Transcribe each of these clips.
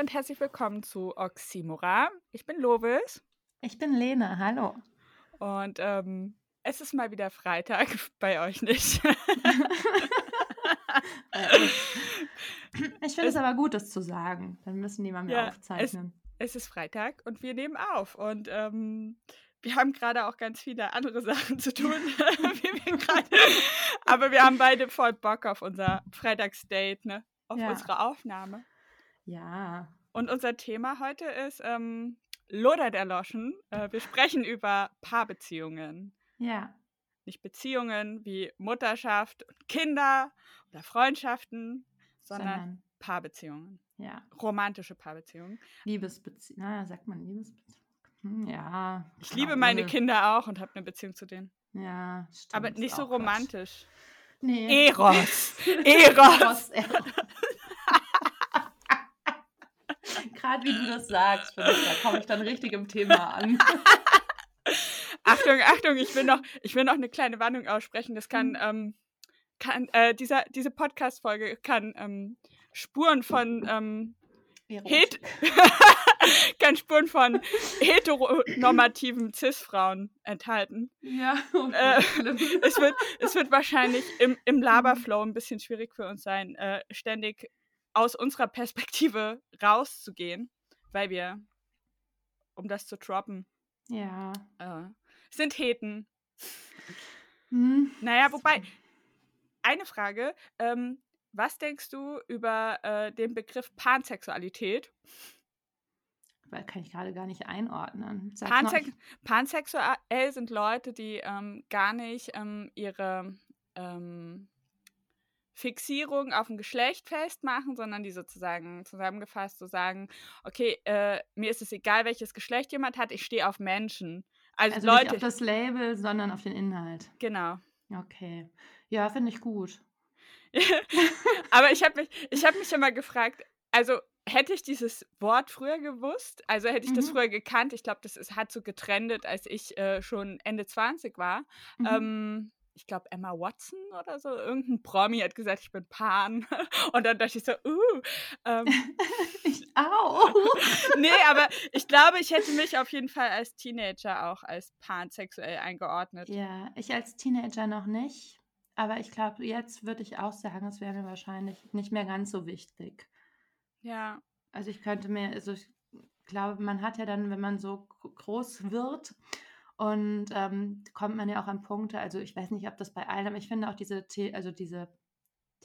Und herzlich willkommen zu Oxymora. Ich bin Lovis. Ich bin Lena, hallo. Und ähm, es ist mal wieder Freitag, bei euch nicht. ich finde es aber gut, das zu sagen. Dann müssen die mal mehr ja, aufzeichnen. Es, es, ist Freitag und wir nehmen auf. Und ähm, wir haben gerade auch ganz viele andere Sachen zu tun, wir aber wir haben beide voll Bock auf unser Freitagsdate, ne? Auf ja. unsere Aufnahme. Ja. Und unser Thema heute ist ähm, Lodert erloschen. Äh, wir sprechen über Paarbeziehungen. Ja. Nicht Beziehungen wie Mutterschaft, Kinder oder Freundschaften, sondern, sondern Paarbeziehungen. Ja. Romantische Paarbeziehungen. Liebesbeziehungen. Na, sagt man Liebesbeziehungen? Hm, ja. Ich liebe meine Kinder auch und habe eine Beziehung zu denen. Ja, stimmt. Aber nicht so romantisch. Quatsch. Nee. Eros. Eros. Eros. Gerade wie du das sagst, ich, da komme ich dann richtig im Thema an. Achtung, Achtung, ich will noch, ich will noch eine kleine Warnung aussprechen. Das kann, mhm. ähm, kann äh, dieser, diese Podcast-Folge kann ähm, Spuren von ähm, Het kann Spuren von heteronormativen Cis-Frauen enthalten. Ja, äh, es, wird, es wird wahrscheinlich im, im mhm. Laberflow ein bisschen schwierig für uns sein, äh, ständig aus unserer Perspektive rauszugehen, weil wir, um das zu droppen, ja. Äh, sind Heten. Hm. Naja, wobei, eine Frage, ähm, was denkst du über äh, den Begriff Pansexualität? Weil kann ich gerade gar nicht einordnen. Pansex Pansexuell sind Leute, die ähm, gar nicht ähm, ihre ähm, Fixierung auf ein Geschlecht festmachen, sondern die sozusagen zusammengefasst so sagen, okay, äh, mir ist es egal, welches Geschlecht jemand hat, ich stehe auf Menschen. Also, also Leute, nicht auf das Label, sondern auf den Inhalt. Genau. Okay. Ja, finde ich gut. Aber ich habe mich, ich habe mich immer gefragt, also hätte ich dieses Wort früher gewusst, also hätte ich mhm. das früher gekannt, ich glaube, das ist, hat so getrendet, als ich äh, schon Ende 20 war. Mhm. Ähm, ich glaube, Emma Watson oder so, irgendein Promi hat gesagt, ich bin Pan. Und dann dachte ich so, uh. Ähm, ich auch. nee, aber ich glaube, ich hätte mich auf jeden Fall als Teenager auch als pansexuell eingeordnet. Ja, ich als Teenager noch nicht. Aber ich glaube, jetzt würde ich auch sagen, es wäre mir wahrscheinlich nicht mehr ganz so wichtig. Ja. Also ich könnte mir, also ich glaube, man hat ja dann, wenn man so groß wird, und ähm, kommt man ja auch an Punkte, also ich weiß nicht, ob das bei allen, aber ich finde auch diese, The also diese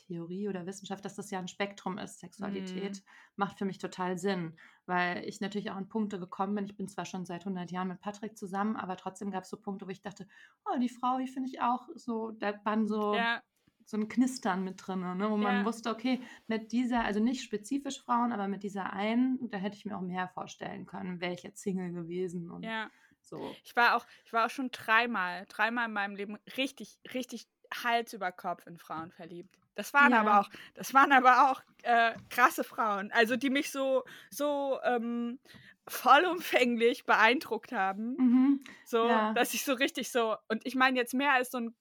Theorie oder Wissenschaft, dass das ja ein Spektrum ist, Sexualität, mm. macht für mich total Sinn, weil ich natürlich auch an Punkte gekommen bin. Ich bin zwar schon seit 100 Jahren mit Patrick zusammen, aber trotzdem gab es so Punkte, wo ich dachte, oh, die Frau, die finde ich auch so, da waren so, ja. so ein Knistern mit drin, ne, wo man ja. wusste, okay, mit dieser, also nicht spezifisch Frauen, aber mit dieser einen, da hätte ich mir auch mehr vorstellen können, wäre ich jetzt Single gewesen und ja. So. Ich war auch, ich war auch schon dreimal, dreimal in meinem Leben richtig, richtig Hals über Kopf in Frauen verliebt. Das waren ja. aber auch, das waren aber auch äh, krasse Frauen, also die mich so, so ähm, vollumfänglich beeindruckt haben. Mhm. So, ja. dass ich so richtig so, und ich meine jetzt mehr als so ein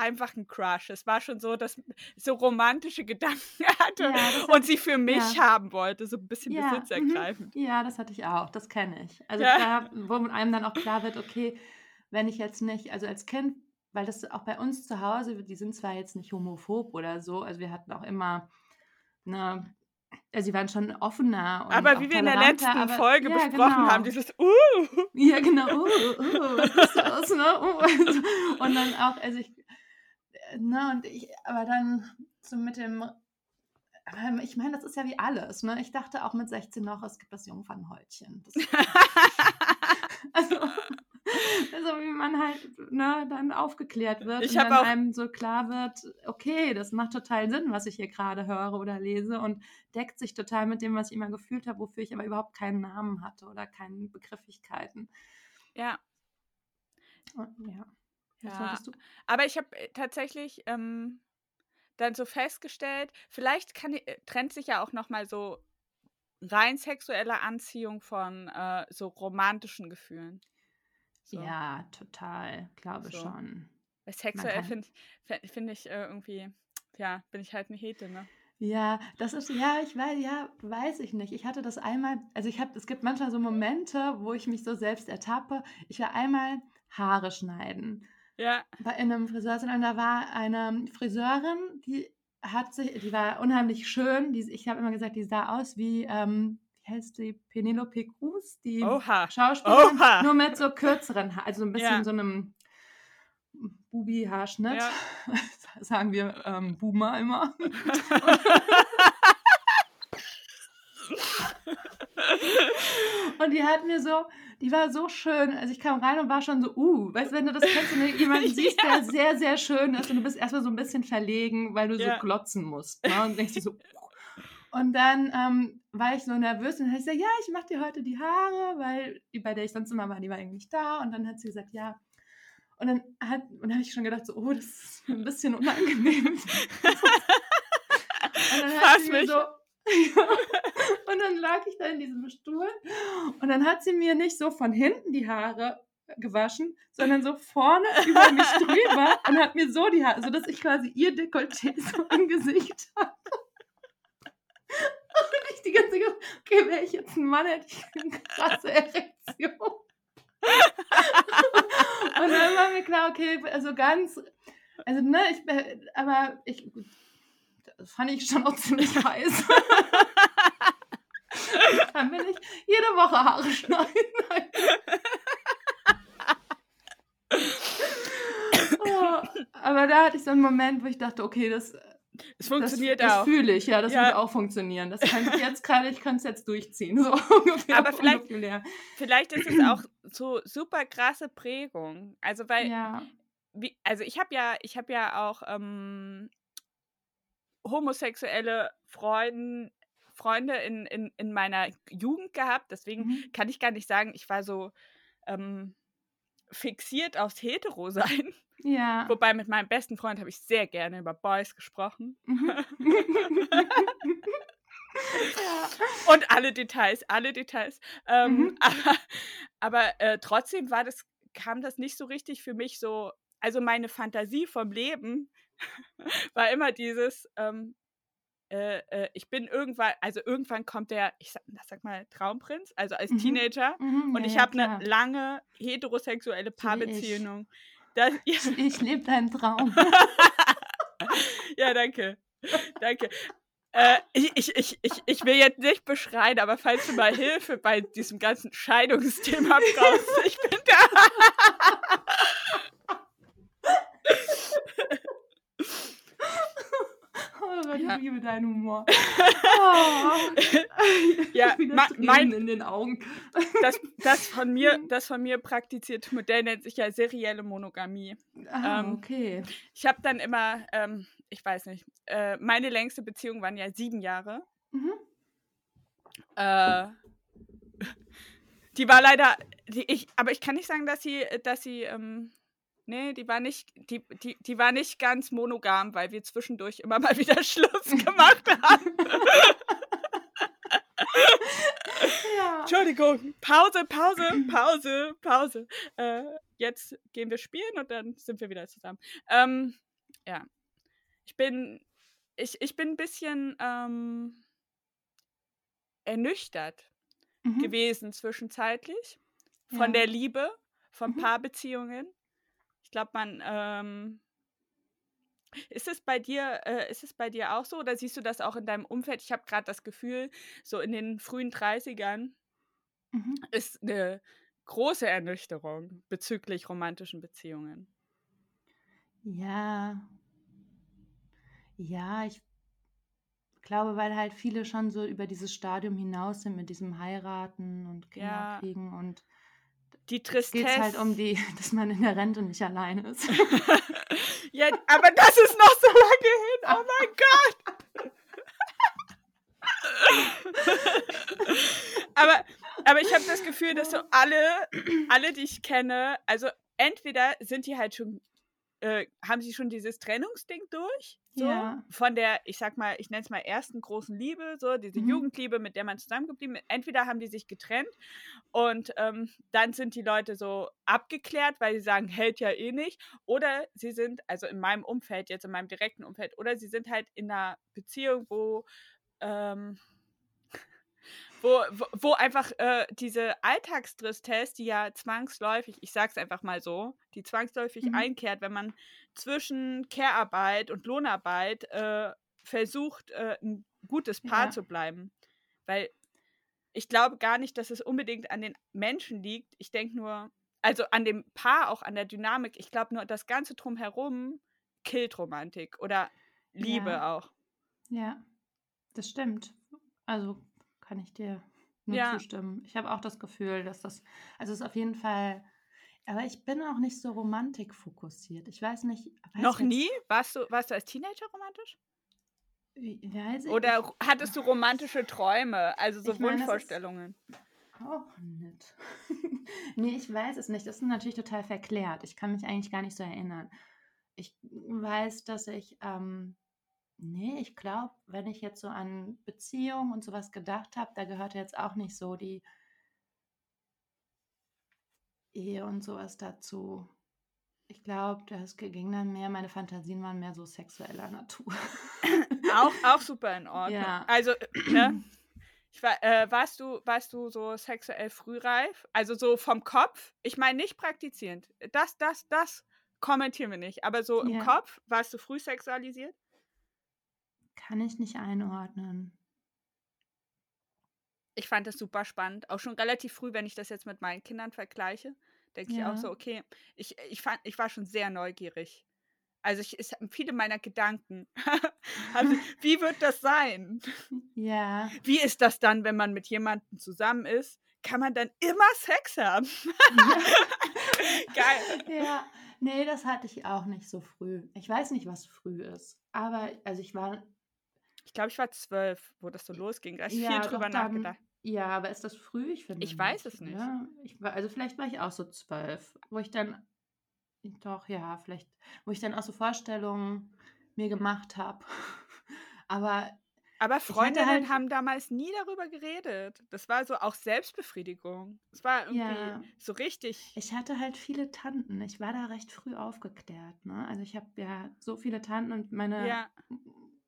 einfach ein Crush. Es war schon so, dass so romantische Gedanken hatte ja, und sie für mich ja. haben wollte, so ein bisschen ja. besitzergreifend. Mhm. Ja, das hatte ich auch, das kenne ich. Also da, wo einem dann auch klar wird, okay, wenn ich jetzt nicht, also als Kind, weil das auch bei uns zu Hause, die sind zwar jetzt nicht homophob oder so, also wir hatten auch immer eine also sie waren schon offener. aber wie wir in der letzten aber, Folge ja, besprochen genau. haben, dieses Uh. Ja, genau, uh, uh, was ist das, ne? Uh. Und dann auch, also ich ne, und ich, aber dann so mit dem, ich meine, das ist ja wie alles, ne? Ich dachte auch mit 16 noch, es gibt das Jungfernhäutchen. Das, also, also wie man halt ne, dann aufgeklärt wird ich und dann einem so klar wird, okay, das macht total Sinn, was ich hier gerade höre oder lese und deckt sich total mit dem, was ich immer gefühlt habe, wofür ich aber überhaupt keinen Namen hatte oder keine Begrifflichkeiten. Ja. Und, ja. Ja, aber ich habe äh, tatsächlich ähm, dann so festgestellt, vielleicht kann, äh, trennt sich ja auch noch mal so rein sexuelle Anziehung von äh, so romantischen Gefühlen. So. Ja, total, glaube so. schon. Weil sexuell finde find ich äh, irgendwie, ja, bin ich halt eine Hete, ne? Ja, das ist ja, ich weiß ja, weiß ich nicht. Ich hatte das einmal also, ich habe es gibt manchmal so Momente, wo ich mich so selbst ertappe. Ich war einmal Haare schneiden Ja. bei in 'nem Friseursalon. Da war eine Friseurin, die hat sich die war unheimlich schön. Die ich habe immer gesagt, die sah aus wie, ähm, wie heißt die? Penelope Cruz, die Oha. Schauspielerin, Oha. nur mit so kürzeren Haar also, 'n bisschen Ja. so 'nem Bubi-Haarschnitt. Ja. Sagen wir, ähm, Boomer immer. Und die hat mir so die war so schön. Also, ich kam rein und war schon so: „Uh“, weißt du, wenn du das kennst, wenn du jemanden siehst, Ja. der sehr, sehr schön ist und du bist erst mal so 'n bisschen verlegen, weil du so Ja. glotzen musst, ne? Und denkst dir so: „Uh.“ Und dann, ähm, war ich so nervös und dann habe ich gesagt: „Ja, ich mache dir heute die Haare“, weil die, bei der ich sonst immer war, die war nicht da. Und dann hat sie gesagt: „Ja.“ Und dann hat und dann habe ich schon gedacht so: „Oh, das ist mir 'n bisschen unangenehm.“ Und dann hat Fass sie mir mich. so und dann lag ich da in diesem Stuhl und dann hat sie mir nicht so von hinten die Haare gewaschen, sondern so vorne über mich drüber und hat mir so die Haare sodass ich quasi ihr Dekolleté so im Gesicht hatte. Und ich die ganze Zeit „Okay, wäre ich jetzt 'n Mann, hätte ich 'ne krasse Erektion.“ Und dann war mir klar, okay, also, ganz also, ne, ich äh, aber ich fand ich schon auch ziemlich heiß. Ich kann mir nicht jede Woche Haare schneiden. Oh, aber da hatte ich so 'n Moment, wo ich dachte: „Okay, das Es das funktioniert das auch. fühle ich, ja, das Ja. wird auch funktionieren. Das kann ich jetzt kann ich kann's jetzt durchziehen, so ungefähr Aber vielleicht her. vielleicht ist es auch so super krasse Prägung. Also, weil Ja. wie also, ich habe ja ich habe ja auch, ähm homosexuelle Freuden Freunde in in in meiner Jugend gehabt. Deswegen Mhm. kann ich gar nicht sagen, ich war so, ähm, fixiert aufs Hetero-Sein. Ja. Wobei mit meinem besten Freund habe ich sehr gerne über Boys gesprochen. Mhm. Ja. Und alle Details, alle Details. Ähm, Mhm. aber aber, äh, trotzdem war das kam das nicht so richtig für mich so also, meine Fantasie vom Leben war immer dieses, ähm, äh, äh, ich bin irgendwann also, irgendwann kommt der, ich sage na, sage mal, Traumprinz, also, als Mhm. Teenager Mhm. und Ja, ich ja, habe 'ne klar. lange heterosexuelle. Paarbeziehung. Das ja. Ich ich lebe deinen Traum. Ja, danke. Danke. Äh, ich ich ich ich ich will jetzt nicht beschreien, aber falls du mal Hilfe bei diesem ganzen Scheidungsthema brauchst, ich bin da. Oh Gott, Ja. ich liebe deinen Humor. Oh. Ja, ma mein in den Augen. das das von mir das von mir praktizierte Modell nennt sich ja serielle Monogamie. Ah, Ähm, okay. ich habe dann immer, ähm, ich weiß nicht, äh, meine längste Beziehung waren ja 7 Jahre. Mhm. Äh, die war leider die ich aber ich kann nicht sagen, dass sie dass sie, ähm ne, die war nicht die die die war nicht ganz monogam, weil wir zwischendurch immer mal wieder Schluss gemacht haben. Ja. Entschuldigung, Pause, Pause, Pause, Pause. Äh, jetzt gehen wir spielen und dann sind wir wieder zusammen. Ähm, ja. Ich bin ich ich bin 'n bisschen, ähm ernüchtert Mhm. gewesen zwischenzeitlich von Ja. der Liebe, von Mhm. Paarbeziehungen. Ich glaube, man, ähm ist es bei dir äh, ist es bei dir auch so oder siehst du das auch in deinem Umfeld? Ich habe grad das Gefühl, so in den frühen 30ern Mhm. ist 'ne große Ernüchterung bezüglich romantischen Beziehungen. Ja. Ja, ich glaube, weil halt viele schon so über dieses Stadium hinaus sind mit diesem Heiraten und Kinder Ja. kriegen und Die jetzt geht's halt um Tristesse. die dass man in der Rente nicht allein ist. Ja, aber das ist noch so lange hin. Oh mein Gott. Aber aber ich habe das Gefühl, dass so alle alle, die ich kenne also, entweder sind die halt schon äh, haben sie schon dieses Trennungsding durch. So, Ja. von der, ich sag mal, ich nenne es mal ersten großen Liebe, so diese Mhm. Jugendliebe, mit der man zusammengeblieben ist. Entweder haben die sich getrennt und ähm, dann sind die Leute so abgeklärt, weil sie sagen, hält ja eh nicht. Oder sie sind, also in meinem Umfeld, jetzt in meinem direkten Umfeld, oder sie sind halt in einer Beziehung, wo ähm, wo, wo, wo einfach äh, diese Alltagstristesse, die ja zwangsläufig, ich sag's einfach mal so, die zwangsläufig Mhm. einkehrt, wenn man zwischen Care-Arbeit und Lohnarbeit äh, versucht, äh, ein gutes Paar Ja. zu bleiben. Weil ich glaube gar nicht, dass es unbedingt an den Menschen liegt. Ich denke nur, also an dem Paar, auch an der Dynamik. Ich glaube nur, das Ganze drumherum killt Romantik oder Liebe Ja. auch. Ja, das stimmt. Also kann ich dir nur Ja. zustimmen. Ich habe auch das Gefühl, dass das, also es ist auf jeden Fall, aber ich bin auch nicht so romantikfokussiert. Ich weiß nicht, weiß Noch jetzt, nie? Warst du, warst du als Teenager romantisch? weiß ich, Oder ich, ru- hattest du romantische Träume, also so ich Wunschvorstellungen? auch nicht. nee, ich weiß es nicht. Das ist natürlich total verklärt. Ich kann mich eigentlich gar nicht so erinnern. Ich weiß, dass ich, ähm, nee, ich glaube, wenn ich jetzt so an Beziehungen und sowas gedacht habe, da gehörte jetzt auch nicht so die Ehe und sowas dazu. Ich glaube, das ging dann mehr, meine Fantasien waren mehr so sexueller Natur. Auch, auch super in Ordnung. Ja. Also, ne? Ich war, äh, warst, du, warst du so sexuell frühreif? Also so vom Kopf? Ich meine nicht praktizierend. Das, das, das kommentieren wir nicht. Aber so im Ja. Kopf warst du früh sexualisiert? Kann ich nicht einordnen. Ich fand das super spannend. Auch schon relativ früh, wenn ich das jetzt mit meinen Kindern vergleiche, denke ich auch Ja. so, okay, ich, ich, fand, ich war schon sehr neugierig. Also ich, es, viele meiner Gedanken. also, wie wird das sein? Ja. Wie ist das dann, wenn man mit jemandem zusammen ist? Kann man dann immer Sex haben? Geil. Ja, nee, das hatte ich auch nicht so früh. Ich weiß nicht, was früh ist. Aber, also ich war, Ich glaube, ich war zwölf, wo das so losging. Da habe ich ja, viel drüber dann, nachgedacht. ja, aber ist das früh? Ich finde Ich weiß es nicht. oder? Ich war, also vielleicht war ich auch so zwölf, wo ich dann, doch, ja, vielleicht, wo ich dann auch so Vorstellungen mir gemacht habe. Aber Aber Freundinnen halt- haben damals nie darüber geredet. Das war so auch Selbstbefriedigung. Es war irgendwie Ja. so richtig. ich hatte halt viele Tanten. Ich war da recht früh aufgeklärt. Ne? Also ich habe ja so viele Tanten und meine Ja,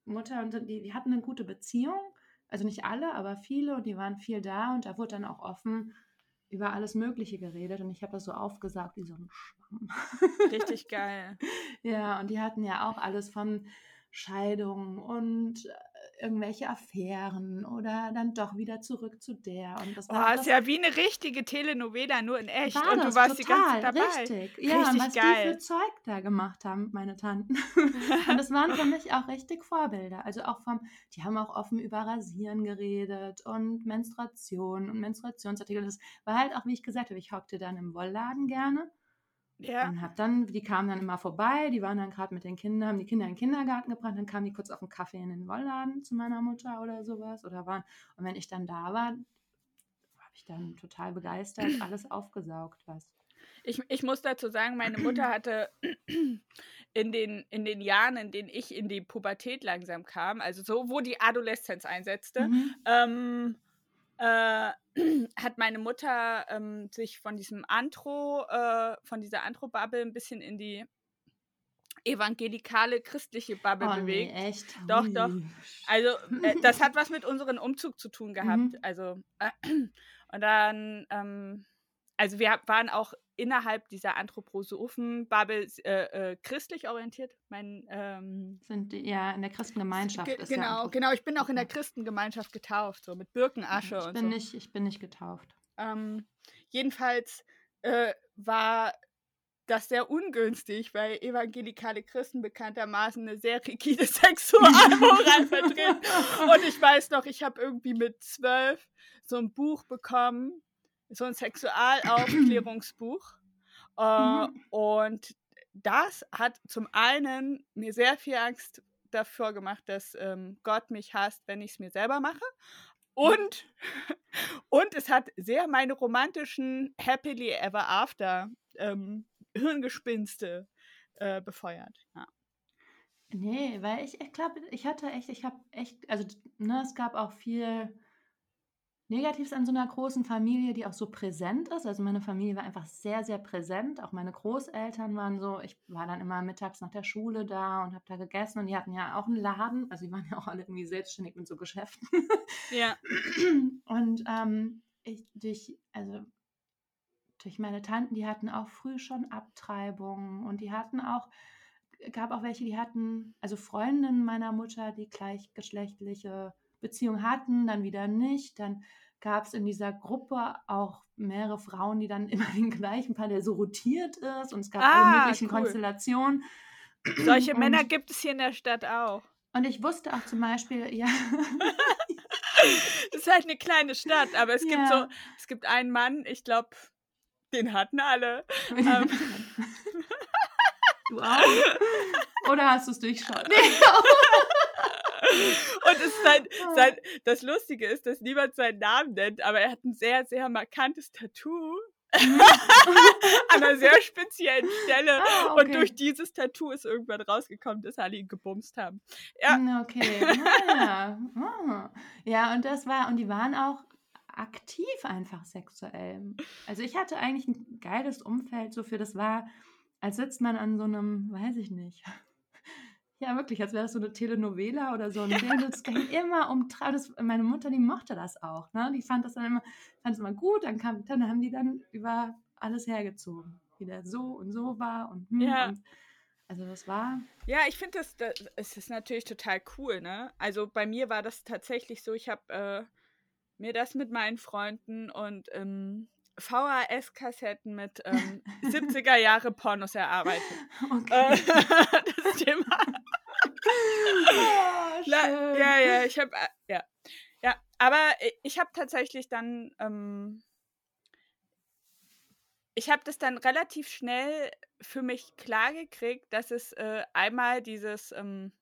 Mutter und die, die hatten eine gute Beziehung. Also nicht alle, aber viele und die waren viel da und da wurde dann auch offen über alles Mögliche geredet und ich habe das so aufgesaugt wie so ein Schwamm. richtig geil. Ja, und die hatten ja auch alles von Scheidungen und irgendwelche Affären oder dann doch wieder zurück zu der. Und das Oh, war ist das ja wie eine richtige Telenovela, nur in echt. war und du warst die ganze total, Zeit dabei. richtig. Ja, Richtig was die geil. für Zeug da gemacht haben, meine Tanten. und das waren für mich auch richtig Vorbilder. Also auch vom, die haben auch offen über Rasieren geredet und Menstruation und Menstruationsartikel. Das war halt auch, wie ich gesagt habe, ich hockte dann im Wollladen gerne Ja. und hab dann, die kamen dann immer vorbei, die waren dann gerade mit den Kindern, haben die Kinder in den Kindergarten gebracht, dann kamen die kurz auf einen Kaffee in den Wollladen zu meiner Mutter oder sowas oder waren, und wenn ich dann da war, habe ich dann total begeistert alles aufgesaugt, was. Ich, ich muss dazu sagen, meine Mutter hatte in den, in den Jahren, in denen ich in die Pubertät langsam kam, also so, wo die Adoleszenz einsetzte, Mhm. ähm, äh, hat meine Mutter ähm, sich von diesem Antro, äh, von dieser Antro-Bubble ein bisschen in die evangelikale christliche Bubble Oh nee, bewegt. echt? Doch, doch. Also, äh, das hat was mit unserem Umzug zu tun gehabt. Mhm. Also, äh, und dann, ähm, also wir waren auch innerhalb dieser Anthroposophen-Bubble äh, äh, christlich orientiert. Mein, ähm, Sind die, ja, in der Christengemeinschaft ge- ist ja genau, genau. Ich bin auch in der. Christengemeinschaft getauft, so mit Birkenasche ich und bin so. nicht, ich bin nicht getauft. Ähm, jedenfalls äh, war das sehr ungünstig, weil evangelikale Christen bekanntermaßen eine sehr rigide Sexualmoral vertreten. Und ich weiß noch, ich habe irgendwie mit zwölf so ein Buch bekommen, so ein Sexualaufklärungsbuch. Äh, Mhm. und das hat zum einen mir sehr viel Angst davor gemacht, dass ähm, Gott mich hasst, wenn ich es mir selber mache. Und, und es hat sehr meine romantischen Happily Ever After ähm, Hirngespinste äh, befeuert. Ja. Nee, weil ich, ich glaube, ich hatte echt, ich habe echt, also ne, es gab auch viel Negatives an so einer großen Familie, die auch so präsent ist. Also meine Familie war einfach sehr, sehr präsent. Auch meine Großeltern waren so, ich war dann immer mittags nach der Schule da und habe da gegessen und die hatten ja auch einen Laden. Also die waren ja auch alle irgendwie selbstständig mit so Geschäften. Ja. Und ähm, ich, durch, also durch meine Tanten, die hatten auch früh schon Abtreibungen und die hatten auch, gab auch welche, die hatten, also Freundinnen meiner Mutter, die gleichgeschlechtliche Beziehung hatten, dann wieder nicht. Dann gab es in dieser Gruppe auch mehrere Frauen, die dann immer den gleichen Paar, der so rotiert ist und es gab Ah, alle möglichen cool. Konstellationen. Solche Und- Männer gibt es hier in der Stadt auch. Und ich wusste auch zum Beispiel, ja, Es ist halt eine kleine Stadt, aber es gibt Ja. so, es gibt einen Mann, ich glaube, den hatten alle. Ähm. du auch? Oder hast du es durchschaut? Und es ist sein, Ah. sein, das Lustige ist, dass niemand seinen Namen nennt, aber er hat ein sehr, sehr markantes Tattoo an einer sehr speziellen Stelle. Ah, Und okay. durch dieses Tattoo ist irgendwann rausgekommen, dass alle ihn gebumst haben. Ja. Mm, Okay. Ah, ja. Ah. ja, und das war, und die waren auch aktiv einfach sexuell. Also ich hatte eigentlich ein geiles Umfeld, so für das war, als sitzt man an so einem, weiß ich nicht. Ja, wirklich, als wäre das so eine Telenovela oder so ein Ding. Das ging immer um Tra- das, Meine Mutter, die mochte das auch. Ne? Die fand das dann immer, fand es immer gut. Dann, kam, dann haben die dann über alles hergezogen. Wie der so und so war und, hm, Ja. und also das war. Ja, ich finde das, das, es ist natürlich total cool, ne? Also bei mir war das tatsächlich so, ich habe äh, mir das mit meinen Freunden und ähm, VHS-Kassetten mit ähm, 70er Jahre Pornos erarbeitet. Okay. Äh, das Thema. Oh, La- ja, ja, ich habe, äh, ja. Ja, aber ich habe tatsächlich dann, ähm, ich habe das dann relativ schnell für mich klargekriegt, dass es äh, einmal dieses ähm,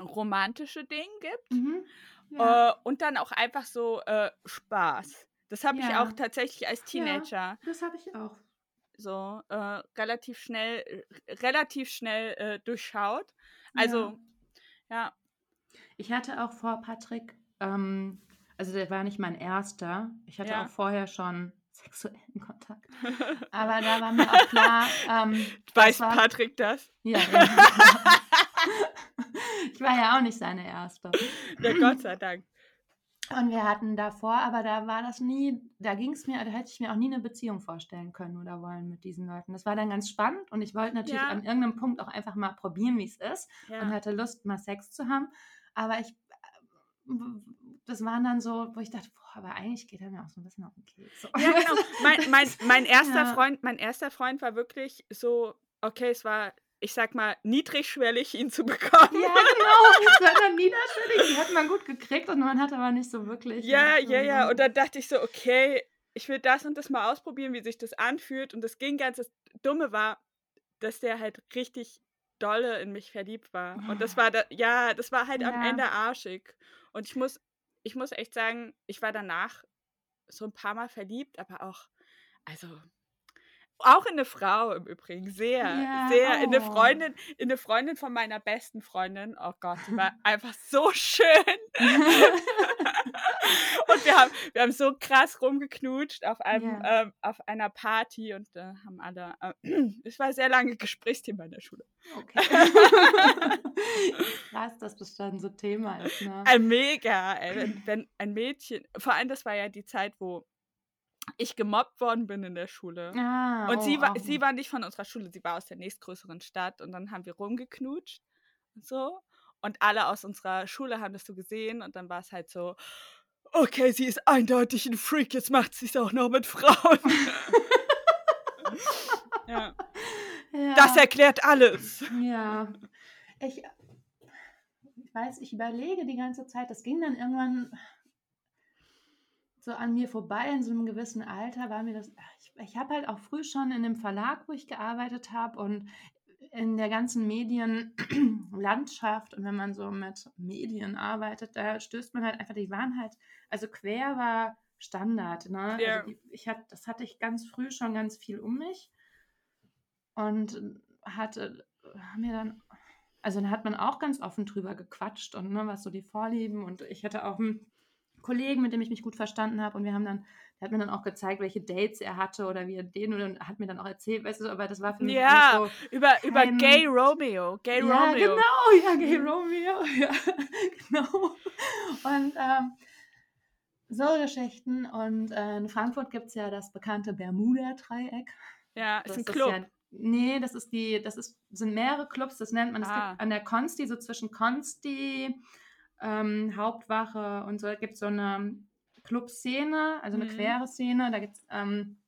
romantische Ding gibt Mhm. Ja, äh, und dann auch einfach so äh, Spaß. Das habe ich Ja. auch tatsächlich als Teenager das habe ich auch. so äh, relativ schnell, relativ schnell äh, durchschaut. Also, ja, Ich hatte auch vor Patrick, ähm, also der war nicht mein erster. Ich hatte Ja. auch vorher schon sexuellen Kontakt. Aber da war mir auch klar, ähm, weiß war, Patrick das? Ja, ja. ich war ja auch nicht seine erste. Na Gott sei Dank. Und wir hatten davor, aber da war das nie, da ging es mir, da hätte ich mir auch nie eine Beziehung vorstellen können oder wollen mit diesen Leuten. Das war dann ganz spannend und ich wollte natürlich Ja. an irgendeinem Punkt auch einfach mal probieren, wie es ist und Ja. hatte Lust, mal Sex zu haben. Aber ich, das waren dann so, wo ich dachte, boah, aber eigentlich geht er mir auch so ein bisschen auf den Keks. So. Ja, genau. Mein, mein, mein erster Ja. Freund, mein erster Freund war wirklich so, okay, es war, ich sag mal, niedrigschwellig, ihn zu bekommen. Ja, genau. Das war dann niederschwellig. Die hat man gut gekriegt und man hat aber nicht so wirklich. Ja, ja, ja. Und dann dachte ich so, okay, ich will das und das mal ausprobieren, wie sich das anfühlt. Und das ging ganz, das Dumme war, dass der halt richtig dolle in mich verliebt war. Und das war da, ja, das war halt am Ja. Ende arschig. Und ich muss, ich muss echt sagen, ich war danach so ein paar Mal verliebt, aber auch, also auch in eine Frau im Übrigen, sehr, Ja, sehr, in eine oh. Freundin, in eine Freundin von meiner besten Freundin. Oh Gott, die war einfach so schön. Und wir haben, wir haben so krass rumgeknutscht auf, einem, Ja. ähm, auf einer Party und äh, haben alle. Äh, es war sehr lange Gesprächsthema in der Schule. Okay. Krass, dass das dann so Thema ist, ne? Ein mega, ey, wenn, wenn ein Mädchen, vor allem das war ja die Zeit, wo ich gemobbt worden bin in der Schule. Ah, Und oh, sie, war, auch sie war nicht von unserer Schule, sie war aus der nächstgrößeren Stadt und dann haben wir rumgeknutscht und so. Und alle aus unserer Schule haben das so gesehen und dann war es halt so, okay, sie ist eindeutig ein Freak, jetzt macht sie es auch noch mit Frauen. ja. ja. Das erklärt alles. Ja. Ich, ich weiß, ich überlege die ganze Zeit, das ging dann irgendwann so an mir vorbei in so einem gewissen Alter, war mir das, ich, ich habe halt auch früh schon in dem Verlag, wo ich gearbeitet habe und in der ganzen Medienlandschaft und wenn man so mit Medien arbeitet, da stößt man halt einfach, die waren halt, also quer war Standard, ne? Ja. Also die, ich hat, das hatte ich ganz früh schon ganz viel um mich und hatte, haben wir dann, also da hat man auch ganz offen drüber gequatscht und ne, was so die Vorlieben und ich hatte auch einen Kollegen, mit dem ich mich gut verstanden habe und wir haben dann, der hat mir dann auch gezeigt, welche Dates er hatte oder wie er den und hat mir dann auch erzählt, weißt du, aber das war für mich Ja, so über, über kein- Gay Romeo. Gay ja, Romeo. genau, ja, Gay Romeo, ja, genau. Und ähm, so Geschichten. Und äh, in Frankfurt gibt es ja das bekannte Bermuda-Dreieck. Ja, ist Das ein Club. ja, nee, das ist die, das ist, sind mehrere Clubs, das nennt man, es Ah. gibt an der Consti, so zwischen Consti, ähm, Hauptwache und so, gibt es so eine Clubszene, also eine Mhm. quere Szene, da gibt es ähm,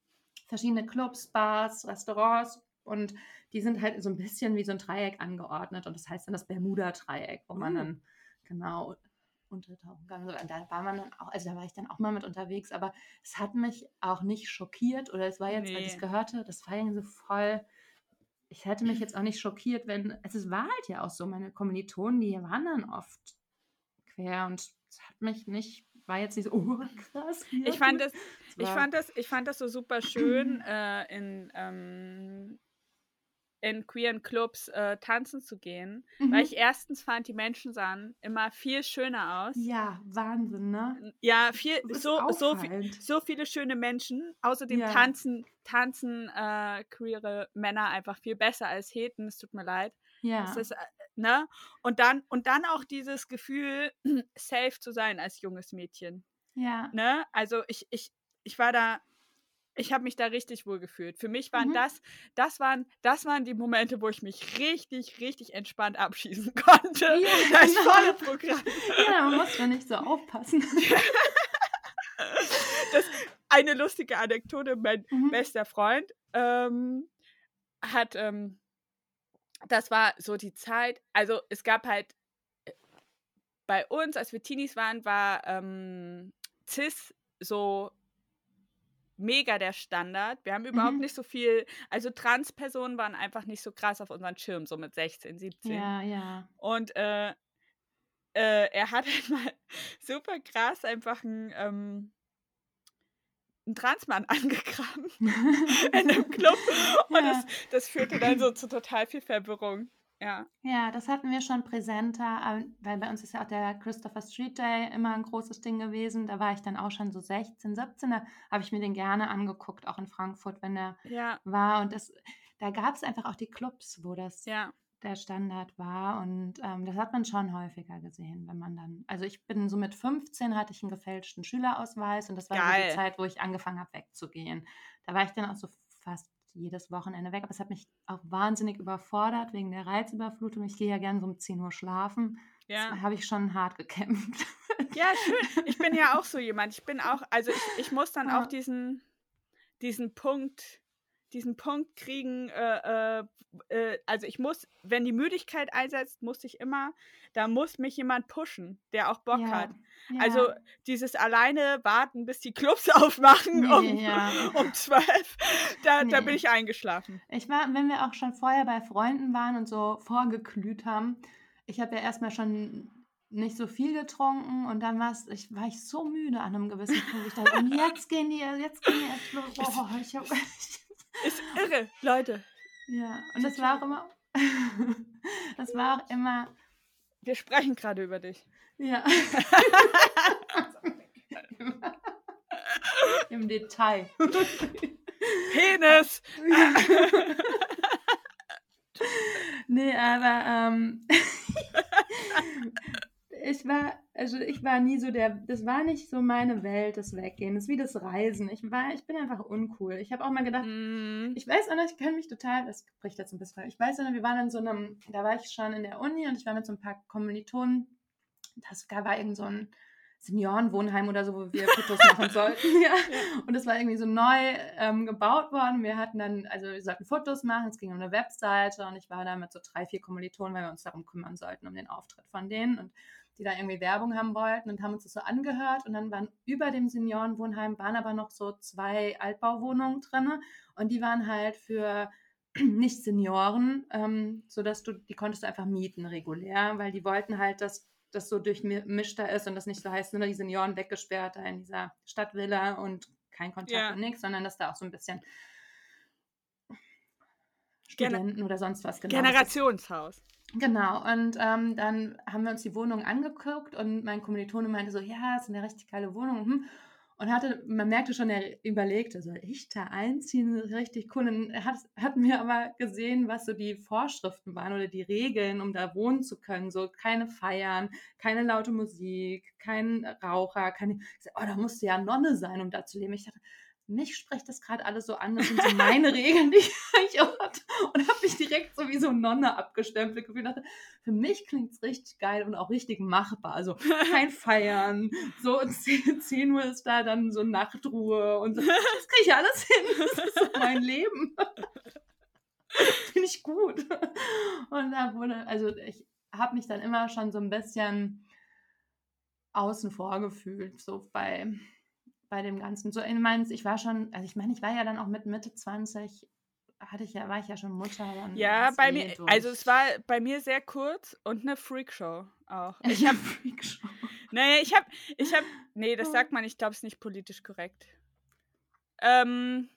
verschiedene Clubs, Bars, Restaurants und die sind halt so ein bisschen wie so ein Dreieck angeordnet und das heißt dann das Bermuda-Dreieck, wo man Uh. dann genau untertauchen kann. Und da war man dann auch, also da war ich dann auch mal mit unterwegs, aber es hat mich auch nicht schockiert oder es war jetzt, als ich es Nee. gehörte, das war irgendwie so voll. Ich hätte mich jetzt auch nicht schockiert, wenn, also es war halt ja auch so, meine Kommilitonen, die waren dann oft quer und es hat mich nicht, war jetzt nicht so, oh krass. Ich fand das, Es ich fand das, ich fand das so super schön, äh, in, ähm, in queeren Clubs äh, tanzen zu gehen. Mhm. Weil ich erstens fand, die Menschen sahen immer viel schöner aus. Ja, Wahnsinn, ne? Ja, viel, so, so, viel, so viele schöne Menschen. Außerdem Ja. tanzen, tanzen äh, queere Männer einfach viel besser als Heten. Es tut mir leid. Ja. Das ist, äh, ne? Und dann, und dann auch dieses Gefühl, safe zu sein als junges Mädchen. ja. Ne? Also ich, ich, ich war da, ich habe mich da richtig wohl gefühlt. Für mich waren Mhm. das, das waren, das waren die Momente, wo ich mich richtig, richtig entspannt abschießen konnte. Ja, das genau. volle Programm. ja, man muss da nicht so aufpassen. Das, eine lustige Anekdote, mein Mhm. bester Freund ähm, hat, ähm, das war so die Zeit, also es gab halt äh, bei uns, als wir Teenies waren, war ähm, CIS so mega der Standard. Wir haben überhaupt Mhm. nicht so viel, also Transpersonen waren einfach nicht so krass auf unseren Schirm, so mit 16, 17. Ja, ja. Und äh, äh, er hat halt mal super krass einfach einen, ähm, einen Transmann angegraben in einem Club. Und Ja. das, das führte dann so zu total viel Verwirrung. Ja. Ja, das hatten wir schon präsenter, weil bei uns ist ja auch der Christopher Street Day immer ein großes Ding gewesen. Da war ich dann auch schon so 16, 17, da habe ich mir den gerne angeguckt, auch in Frankfurt, wenn der Ja, war. Und das, da gab es einfach auch die Clubs, wo das ja. Der Standard war. Und ähm, das hat man schon häufiger gesehen, wenn man dann. Also ich bin so mit 15 hatte ich einen gefälschten Schülerausweis und das war so die Zeit, wo ich angefangen habe, wegzugehen. Da war ich dann auch so fast jedes Wochenende weg, aber es hat mich auch wahnsinnig überfordert wegen der Reizüberflutung. Ich gehe ja gern so um 10 Uhr schlafen. Ja. Habe ich schon hart gekämpft. ja, schön. Ich bin ja auch so jemand. Ich bin auch, also ich, ich muss dann Ja. auch diesen, diesen Punkt, diesen Punkt kriegen, äh, äh, äh, also ich muss, wenn die Müdigkeit einsetzt, muss ich immer, da muss mich jemand pushen, der auch Bock Ja, hat. ja. Also dieses alleine warten, bis die Clubs aufmachen Nee, um, ja. um 12, da, da bin Nee. ich eingeschlafen. Ich war, wenn wir auch schon vorher bei Freunden waren und so vorgeglüht haben, ich habe ja erstmal schon nicht so viel getrunken und dann war's, ich, war ich so müde an einem gewissen Punkt. Ich dachte, und jetzt gehen die, jetzt gehen die erst los. Oh, ich hab, Ist irre, Leute. ja, und das war auch immer, das war auch immer, Wir sprechen gerade über dich. ja. Im Detail. Penis! nee, aber ähm, ich war, also ich war nie so der, das war nicht so meine Welt, das Weggehen. Das ist wie das Reisen. Ich war, ich bin einfach uncool. Ich habe auch mal gedacht, Mm, ich weiß auch noch, ich kann mich total, das bricht jetzt ein bisschen, ich weiß auch noch, wir waren in so einem, da war ich schon in der Uni und ich war mit so ein paar Kommilitonen, das war irgend so ein Seniorenwohnheim oder so, wo wir Fotos machen sollten. Ja. Und das war irgendwie so neu ähm, gebaut worden. Wir hatten dann, also wir sollten Fotos machen, es ging um eine Webseite und ich war da mit so drei, vier Kommilitonen, weil wir uns darum kümmern sollten, um den Auftritt von denen und die da irgendwie Werbung haben wollten und haben uns das so angehört und dann waren über dem Seniorenwohnheim waren aber noch so zwei Altbauwohnungen drin und die waren halt für nicht Senioren, ähm, sodass du, die konntest du einfach mieten regulär, weil die wollten halt, dass das so durchmischter ist und das nicht so heißt, nur die Senioren weggesperrt da in dieser Stadtvilla und kein Kontakt Ja. und nichts, sondern dass da auch so ein bisschen Studenten oder sonst was. Genau. Generationshaus. Genau, und ähm, dann haben wir uns die Wohnung angeguckt und mein Kommilitone meinte so, ja, es ist eine richtig geile Wohnung. Hm. Und hatte, man merkte schon, er überlegte, soll ich da einziehen? Richtig cool. Und er hat, hat mir aber gesehen, was so die Vorschriften waren oder die Regeln, um da wohnen zu können. So keine Feiern, keine laute Musik, kein Raucher, keine. Oh, da musste ja Nonne sein, um da zu leben. Ich dachte, mich spricht das gerade alles so an. Das sind so meine Regeln, die ich hatte. Und habe mich direkt so wie so Nonne abgestempelt gefühlt. Dachte, für mich klingt es richtig geil und auch richtig machbar. Also kein Feiern. So 10, 10 Uhr ist da dann so Nachtruhe und so. Das kriege ich alles hin. Das ist so mein Leben. Finde ich gut. Und da wurde, also ich habe mich dann immer schon so ein bisschen außen vor gefühlt, so bei bei dem Ganzen. So, ich meine, ich war schon, also ich meine, ich war ja dann auch mit Mitte 20, hatte ich ja, war ich ja schon Mutter. ja, bei mir, durch. also es war bei mir sehr kurz und eine Freakshow auch. Ich habe Freakshow. Naja, ich habe, ich habe, nee, das sagt man, ich glaube, es ist nicht politisch korrekt. Ähm,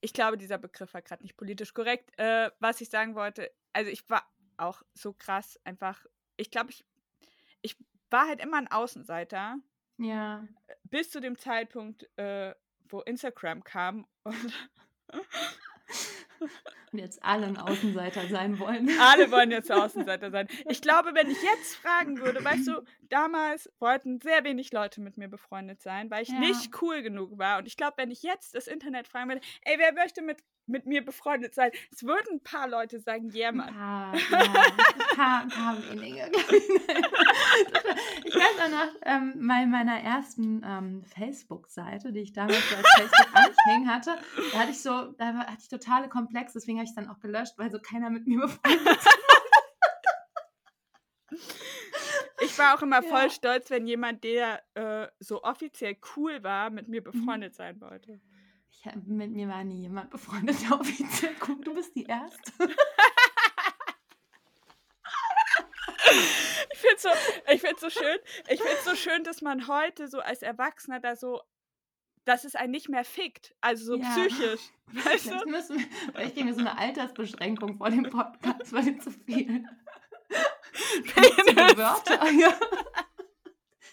ich glaube, dieser Begriff war gerade nicht politisch korrekt. Äh, was ich sagen wollte, also ich war auch so krass einfach, ich glaube, ich, ich war halt immer ein Außenseiter ja. Bis zu dem Zeitpunkt, äh, wo Instagram kam und und jetzt alle ein Außenseiter sein wollen. Alle wollen jetzt Außenseiter sein. Ich glaube, wenn ich jetzt fragen würde, weißt du, damals wollten sehr wenig Leute mit mir befreundet sein, weil ich ja. nicht cool genug war. Und ich glaube, wenn ich jetzt das Internet fragen würde, ey, wer möchte mit, mit mir befreundet sein? Es würden ein paar Leute sagen, ja, yeah, Mann. Ein paar, ja, ein paar, ein paar wenige. ich weiß auch noch, ähm, bei meiner ersten ähm, Facebook-Seite, die ich damals so als Facebook anhängen hatte, da hatte ich so, da hatte ich totale Komplexe, deswegen habe ich es dann auch gelöscht, weil so keiner mit mir befreundet ist. Ich war auch immer ja. voll stolz, wenn jemand, der äh, so offiziell cool war, mit mir befreundet mhm. sein wollte. Ich, mit mir war nie jemand befreundet, der offiziell cool Du bist die Erste. ich finde es so, ich find's so schön. Ich finde so schön, dass man heute so als Erwachsener da so dass es einen nicht mehr fickt, also so ja. psychisch. Weißt du? Müssen wir, ich gebe mir so eine Altersbeschränkung vor dem Podcast, weil zu viel. Wörter. Ja.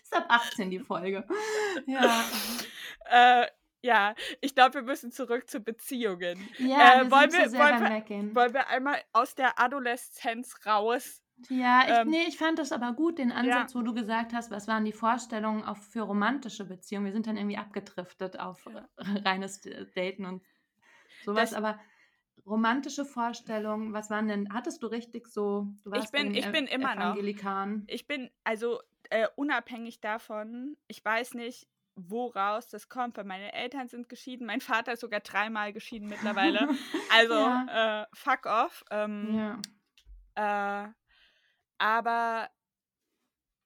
Ist ab 18 die Folge. Ja. Äh, ja, ich glaube, wir müssen zurück zu Beziehungen. Ja, äh, wir wollen, wir, wollen, wir, wollen wir einmal aus der Adoleszenz raus ja, ich, ähm, nee, ich fand das aber gut, den Ansatz, ja. wo du gesagt hast, was waren die Vorstellungen auch für romantische Beziehungen. Wir sind dann irgendwie abgedriftet auf ja. reines Daten und sowas, das, aber romantische Vorstellungen, was waren denn, hattest du richtig so, du warst ich bin, ich bin immer noch, ich bin, also äh, unabhängig davon, ich weiß nicht, woraus das kommt, weil meine Eltern sind geschieden, mein Vater ist sogar dreimal geschieden mittlerweile, also ja. äh, fuck off. Ähm, ja. Äh, aber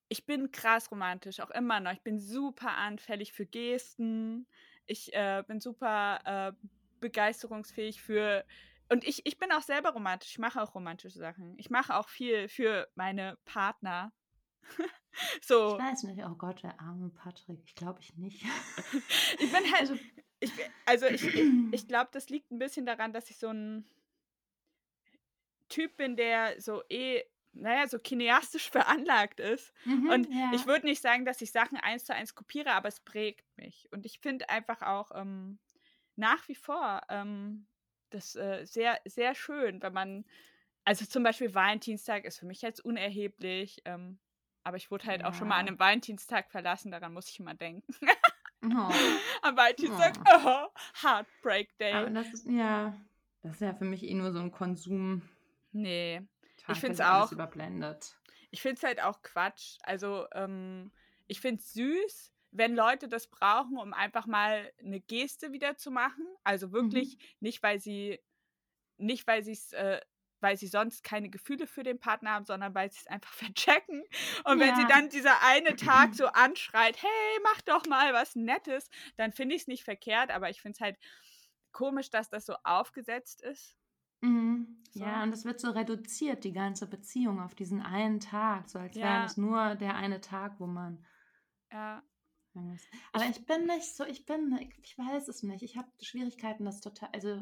ich bin krass romantisch, auch immer noch. Ich bin super anfällig für Gesten. Ich äh, bin super äh, begeisterungsfähig für. Und ich, ich bin auch selber romantisch. Ich mache auch romantische Sachen. Ich mache auch viel für meine Partner. so. Ich weiß nicht, oh Gott, der arme Patrick. Ich glaube ich nicht. ich bin halt. Also, ich, also ich, ich, glaube, das liegt ein bisschen daran, dass ich so ein Typ bin, der so eh naja, so kineastisch veranlagt ist. Mhm, und ja. ich würde nicht sagen, dass ich Sachen eins zu eins kopiere, aber es prägt mich. Und ich finde einfach auch ähm, nach wie vor ähm, das äh, sehr, sehr schön, wenn man, also zum Beispiel Valentinstag ist für mich jetzt unerheblich, ähm, aber ich wurde halt ja. auch schon mal an einem Valentinstag verlassen, daran muss ich immer denken. Oh. Am Valentinstag, oh. oh, Heartbreak Day. Aber das ist, ja, das ist ja für mich eh nur so ein Konsum. Nee, ich finde es auch. überblendet. Ich finde es halt auch Quatsch. Also, ähm, ich finde es süß, wenn Leute das brauchen, um einfach mal eine Geste wieder zu machen. Also wirklich mhm. nicht, weil sie nicht, weil sie es äh, weil sie sonst keine Gefühle für den Partner haben, sondern weil sie es einfach verchecken. Und ja. wenn sie dann dieser eine Tag so anschreit, hey, mach doch mal was Nettes, dann finde ich es nicht verkehrt, aber ich finde es halt komisch, dass das so aufgesetzt ist. Mhm. So. Ja, und es wird so reduziert, die ganze Beziehung auf diesen einen Tag, so als ja. wäre es nur der eine Tag, wo man. Ja. Aber ich, ich bin nicht so, ich bin, ich weiß es nicht. Ich habe Schwierigkeiten, das total, also.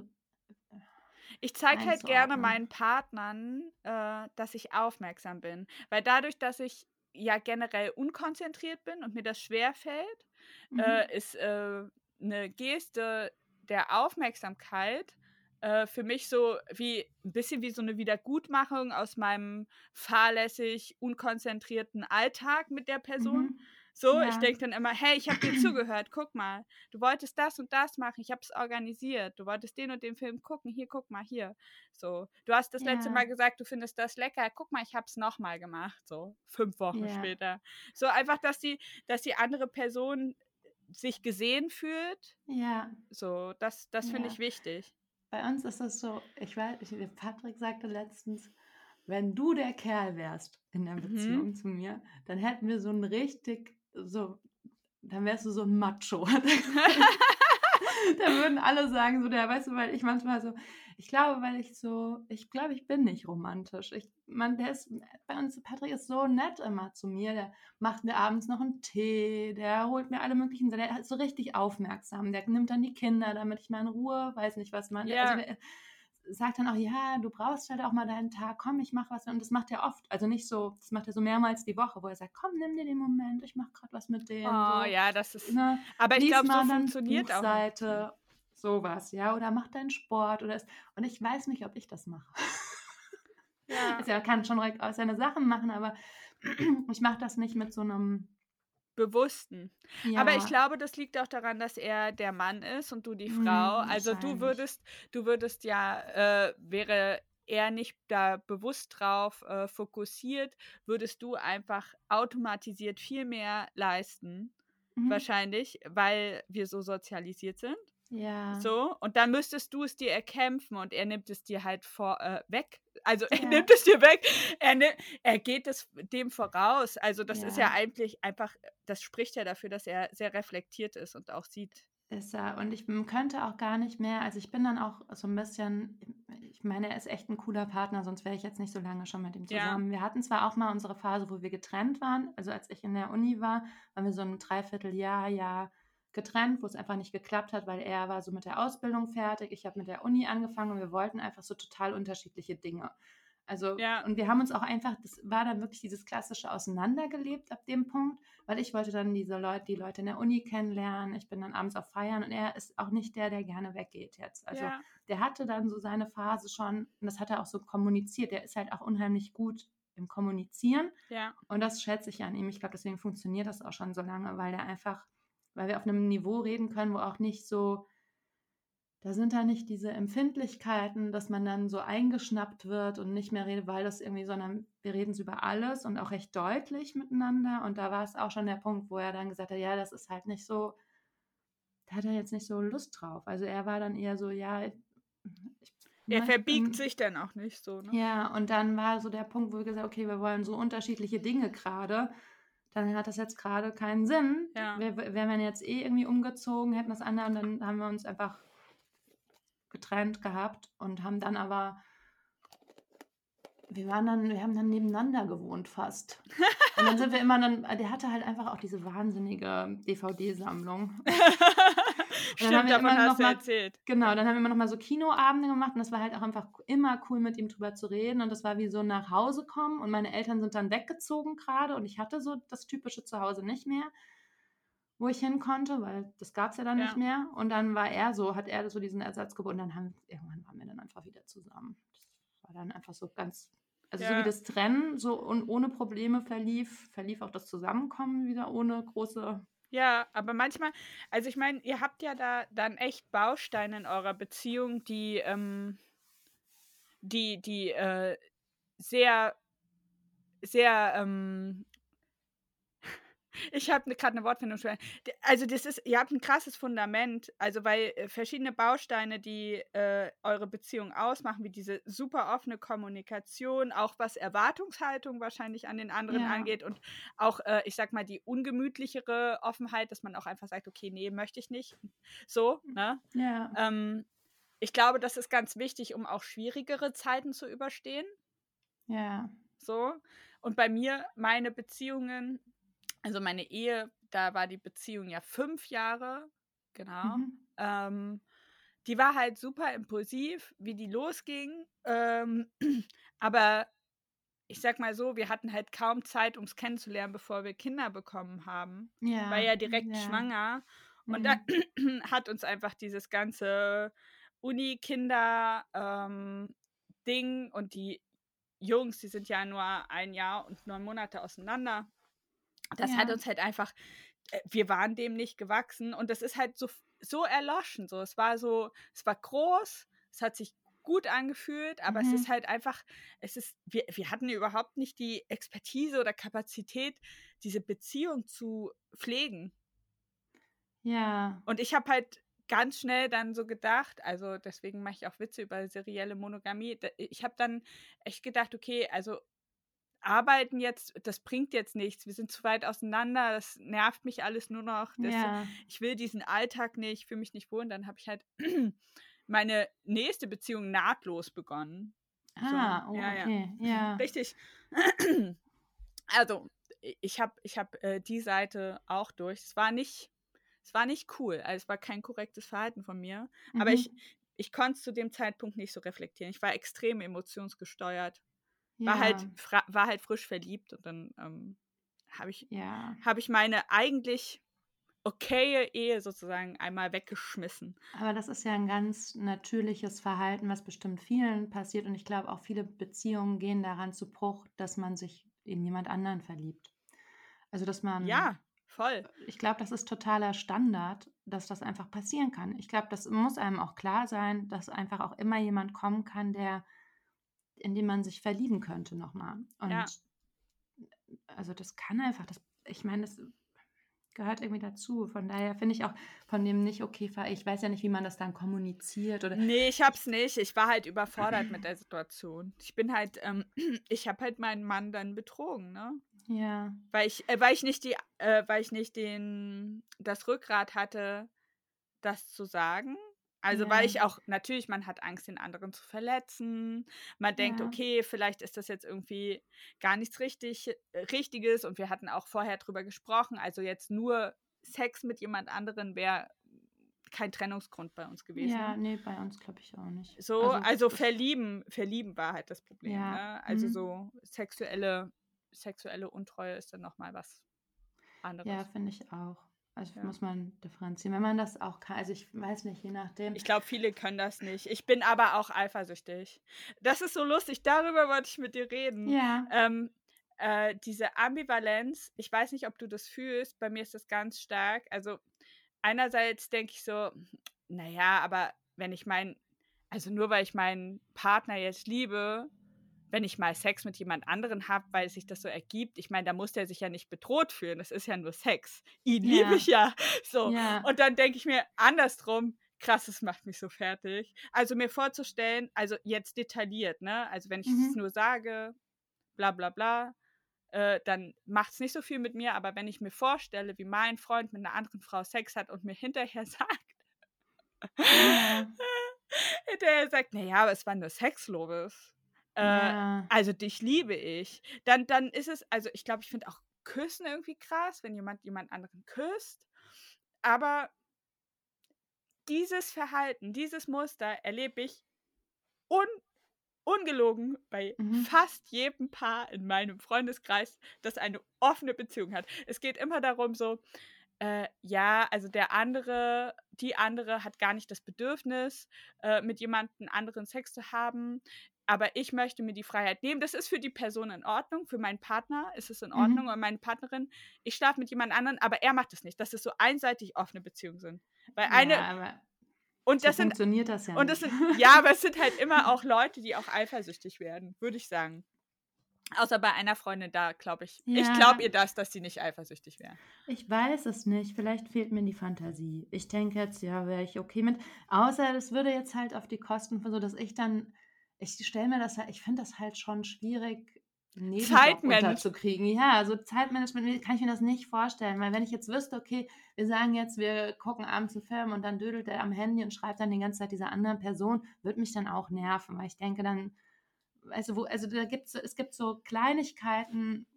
Ich zeige halt gerne meinen Partnern, äh, dass ich aufmerksam bin. Weil dadurch, dass ich ja generell unkonzentriert bin und mir das schwerfällt, mhm. äh, ist äh, eine Geste der Aufmerksamkeit äh, für mich so wie ein bisschen wie so eine Wiedergutmachung aus meinem fahrlässig unkonzentrierten Alltag mit der Person. Mhm. So, ja. ich denke dann immer, hey, ich habe dir zugehört, guck mal, du wolltest das und das machen, ich habe es organisiert, du wolltest den und den Film gucken, hier, guck mal, hier. So, du hast das ja. letzte Mal gesagt, du findest das lecker, guck mal, ich habe es nochmal gemacht, so, fünf Wochen ja. später. So einfach, dass die, dass die andere Person sich gesehen fühlt. Ja. So, das, das finde ich wichtig. Bei uns ist es so, ich weiß, Patrick sagte letztens, wenn du der Kerl wärst in der mhm. Beziehung mhm. zu mir, dann hätten wir so ein richtig so, dann wärst du so ein Macho. da würden alle sagen, so der, weißt du, weil ich manchmal so, ich glaube, weil ich so, ich glaube, ich bin nicht romantisch. Ich, man, der ist, bei uns, Patrick ist so nett immer zu mir, der macht mir abends noch einen Tee, der holt mir alle möglichen, der ist so richtig aufmerksam, der nimmt dann die Kinder, damit ich mal in Ruhe, weiß nicht, was man, ja. also, sagt dann auch, ja, du brauchst halt auch mal deinen Tag, komm, ich mach was. Und das macht er oft. Also nicht so, das macht er so mehrmals die Woche, wo er sagt, komm, nimm dir den Moment, ich mach gerade was mit dem. Oh so. ja, das ist. Ne? Aber ich glaube, so funktioniert auch. Seite, sowas, ja, oder mach deinen Sport oder ist, und ich weiß nicht, ob ich das mache. Ja. Also er kann schon direkt seine Sachen machen, aber ich mache das nicht mit so einem Bewussten. Ja. Aber ich glaube, das liegt auch daran, dass er der Mann ist und du die Frau. Mm, also du würdest, du würdest ja, äh, wäre er nicht da bewusst drauf äh, fokussiert, würdest du einfach automatisiert viel mehr leisten. Mhm. Wahrscheinlich, weil wir so sozialisiert sind. Ja. So, und dann müsstest du es dir erkämpfen und er nimmt es dir halt vor, äh, weg. Also er nimmt es dir weg. Er, ne, er geht es dem voraus. Also das ja. ist ja eigentlich einfach, das spricht ja dafür, dass er sehr reflektiert ist und auch sieht. Ist er. Und ich könnte auch gar nicht mehr, also ich bin dann auch so ein bisschen, ich meine, er ist echt ein cooler Partner, sonst wäre ich jetzt nicht so lange schon mit ihm zusammen. Ja. Wir hatten zwar auch mal unsere Phase, wo wir getrennt waren, also als ich in der Uni war, waren wir so ein Dreivierteljahr, Jahr getrennt, wo es einfach nicht geklappt hat, weil er war so mit der Ausbildung fertig, ich habe mit der Uni angefangen und wir wollten einfach so total unterschiedliche Dinge. Also, ja. und wir haben uns auch einfach, das war dann wirklich dieses klassische Auseinandergelebt ab dem Punkt, weil ich wollte dann diese Leute, die Leute in der Uni kennenlernen, ich bin dann abends auf Feiern und er ist auch nicht der, der gerne weggeht jetzt. Also, ja. der hatte dann so seine Phase schon und das hat er auch so kommuniziert. Der ist halt auch unheimlich gut im Kommunizieren. Ja. Und das schätze ich an ihm. Ich glaube, deswegen funktioniert das auch schon so lange, weil er einfach weil wir auf einem Niveau reden können, wo auch nicht so, da sind da nicht diese Empfindlichkeiten, dass man dann so eingeschnappt wird und nicht mehr redet, weil das irgendwie, sondern wir reden über alles und auch recht deutlich miteinander. Und da war es auch schon der Punkt, wo er dann gesagt hat, ja, das ist halt nicht so, da hat er jetzt nicht so Lust drauf. Also er war dann eher so, ja, ich, er verbiegt sich dann auch nicht so. Ne? Ja, und dann war so der Punkt, wo wir gesagt okay, wir wollen so unterschiedliche Dinge gerade dann hat das jetzt gerade keinen Sinn. Ja. Wir, wären wir jetzt eh irgendwie umgezogen, hätten das andere und dann haben wir uns einfach getrennt gehabt und haben dann aber wir waren dann, wir haben dann nebeneinander gewohnt fast. Und dann sind wir immer dann, der hatte halt einfach auch diese wahnsinnige DVD-Sammlung. Stimmt, haben wir davon hast du mal, erzählt. Genau, dann haben wir immer noch mal so Kinoabende gemacht und das war halt auch einfach immer cool, mit ihm drüber zu reden und das war wie so nach Hause kommen und meine Eltern sind dann weggezogen gerade und ich hatte so das typische Zuhause nicht mehr, wo ich hin konnte, weil das gab es ja dann ja. nicht mehr und dann war er so, hat er so diesen Ersatz gebunden, dann haben, irgendwann waren wir dann einfach wieder zusammen. Das war dann einfach so ganz also ja. so wie das Trennen so und ohne Probleme verlief, verlief auch das Zusammenkommen wieder ohne große ja, aber manchmal, also ich meine, ihr habt ja da dann echt Bausteine in eurer Beziehung, die, ähm, die, die äh, sehr, sehr ähm, ich habe ne, gerade eine Wortfindung. Also das ist, ihr habt ein krasses Fundament, also weil äh, verschiedene Bausteine, die äh, eure Beziehung ausmachen, wie diese super offene Kommunikation, auch was Erwartungshaltung wahrscheinlich an den anderen ja. angeht und auch, äh, ich sag mal, die ungemütlichere Offenheit, dass man auch einfach sagt, okay, nee, möchte ich nicht. So, ne? Ja. Ähm, ich glaube, das ist ganz wichtig, um auch schwierigere Zeiten zu überstehen. Ja. So. Und bei mir, meine Beziehungen, also meine Ehe, da war die Beziehung ja fünf Jahre, genau. Mhm. Ähm, die war halt super impulsiv, wie die losging. Ähm, aber ich sag mal so, wir hatten halt kaum Zeit, um es kennenzulernen, bevor wir Kinder bekommen haben. Ja. War ja direkt ja. schwanger. Und Mhm. dann hat uns einfach dieses ganze Uni-Kinder-Ding und die Jungs, die sind ja nur ein Jahr und neun Monate auseinander. Das hat Ja. uns halt einfach, äh, wir waren dem nicht gewachsen und das ist halt so, so erloschen. So. Es war so, es war groß, es hat sich gut angefühlt, aber es Mhm. ist halt einfach, es ist, wir, wir hatten überhaupt nicht die Expertise oder Kapazität, diese Beziehung zu pflegen. Ja. Und ich habe halt ganz schnell dann so gedacht, also deswegen mache ich auch Witze über serielle Monogamie. da- Ich habe dann echt gedacht, okay, also arbeiten jetzt, das bringt jetzt nichts. Wir sind zu weit auseinander, das nervt mich alles nur noch. Das, Ja. Ich will diesen Alltag nicht, fühle mich nicht wohl. Und dann habe ich halt meine nächste Beziehung nahtlos begonnen. Ah, oh, ja, ja. okay. Ja. Richtig. Also, ich habe ich hab, äh, die Seite auch durch. Es war nicht, es war nicht cool. Also, es war kein korrektes Verhalten von mir. Aber Mhm. ich, ich konnte es zu dem Zeitpunkt nicht so reflektieren. Ich war extrem emotionsgesteuert. War, ja. halt, war halt frisch verliebt und dann ähm, habe ich, Ja. hab ich meine eigentlich okaye Ehe sozusagen einmal weggeschmissen. Aber das ist ja ein ganz natürliches Verhalten, was bestimmt vielen passiert. Und ich glaube, auch viele Beziehungen gehen daran zu Bruch, dass man sich in jemand anderen verliebt. Also, dass man. Ja, voll. Ich glaube, das ist totaler Standard, dass das einfach passieren kann. Ich glaube, das muss einem auch klar sein, dass einfach auch immer jemand kommen kann, der, in den man sich verlieben könnte nochmal. Und Ja. also das kann einfach, das, ich meine, das gehört irgendwie dazu. Von daher finde ich auch von dem nicht okay, ich weiß ja nicht, wie man das dann kommuniziert oder Nee, ich hab's nicht. Ich war halt überfordert mit der Situation. Ich bin halt, ähm, ich hab halt meinen Mann dann betrogen, ne? ja, Weil ich, äh, weil ich nicht die, äh, weil ich nicht den, das Rückgrat hatte, das zu sagen. Also, weil Ja. ich auch, natürlich, man hat Angst, den anderen zu verletzen. Man denkt, Ja. okay, vielleicht ist das jetzt irgendwie gar nichts richtig, äh, Richtiges. Und wir hatten auch vorher drüber gesprochen. Also jetzt nur Sex mit jemand anderen wäre kein Trennungsgrund bei uns gewesen. ja, nee, bei uns glaube ich auch nicht. So, also, das- verlieben, verlieben war halt das Problem. Ja, Ne? Also mhm. so sexuelle, sexuelle Untreue ist dann nochmal was anderes. Ja, finde ich auch. Also Ja. muss man differenzieren. Wenn man das auch kann, also ich weiß nicht, je nachdem. Ich glaube, viele können das nicht. Ich bin aber auch eifersüchtig. Das ist so lustig, darüber wollte ich mit dir reden. ja, Ähm, äh, diese Ambivalenz, ich weiß nicht, ob du das fühlst, bei mir ist das ganz stark. Also einerseits denke ich so, naja, aber wenn ich meinen, also nur weil ich meinen Partner jetzt liebe, wenn ich mal Sex mit jemand anderen habe, weil sich das so ergibt, ich meine, da muss der sich ja nicht bedroht fühlen, das ist ja nur Sex. Ihn Ja. liebe ich ja. So. ja, Und dann denke ich mir andersrum, krass, das macht mich so fertig. Also mir vorzustellen, also jetzt detailliert, ne? Also wenn ich es Mhm. nur sage, bla bla bla, äh, dann macht es nicht so viel mit mir, aber wenn ich mir vorstelle, wie mein Freund mit einer anderen Frau Sex hat und mir hinterher sagt, ja, hinterher sagt, naja, aber es war nur Sex, Lobes. Äh, ja, also dich liebe ich. Dann, dann ist es, also ich glaube, ich finde auch Küssen irgendwie krass, wenn jemand jemand anderen küsst. Aber dieses Verhalten, dieses Muster erlebe ich un, ungelogen bei Mhm. fast jedem Paar in meinem Freundeskreis, das eine offene Beziehung hat. Es geht immer darum, so, äh, ja, also der andere, die andere hat gar nicht das Bedürfnis, äh, mit jemandem anderen Sex zu haben. Aber ich möchte mir die Freiheit nehmen. Das ist für die Person in Ordnung. Für meinen Partner ist es in Mhm. Ordnung. Und meine Partnerin, ich schlafe mit jemand anderem, aber er macht es nicht. Dass es so einseitig offene Beziehungen sind. Weil eine, ja, und so das sind, funktioniert das ja und das sind, ja, aber es sind halt immer auch Leute, die auch eifersüchtig werden, würde ich sagen. Außer bei einer Freundin, da glaube ich. Ich Ja. glaube ihr das, dass sie nicht eifersüchtig wäre. Ich weiß es nicht. Vielleicht fehlt mir die Fantasie. Ich denke jetzt, ja, wäre ich okay mit. Außer das würde jetzt halt auf die Kosten so, dass ich dann, ich stelle mir das halt, ich finde das halt schon schwierig, Zeitmanagement. unterzukriegen. Ja, also Zeitmanagement kann ich mir das nicht vorstellen, weil wenn ich jetzt wüsste, okay, wir sagen jetzt, wir gucken abends einen Film und dann dödelt er am Handy und schreibt dann die ganze Zeit dieser anderen Person, würde mich dann auch nerven, weil ich denke dann, also wo, also da gibt's, es gibt so Kleinigkeiten,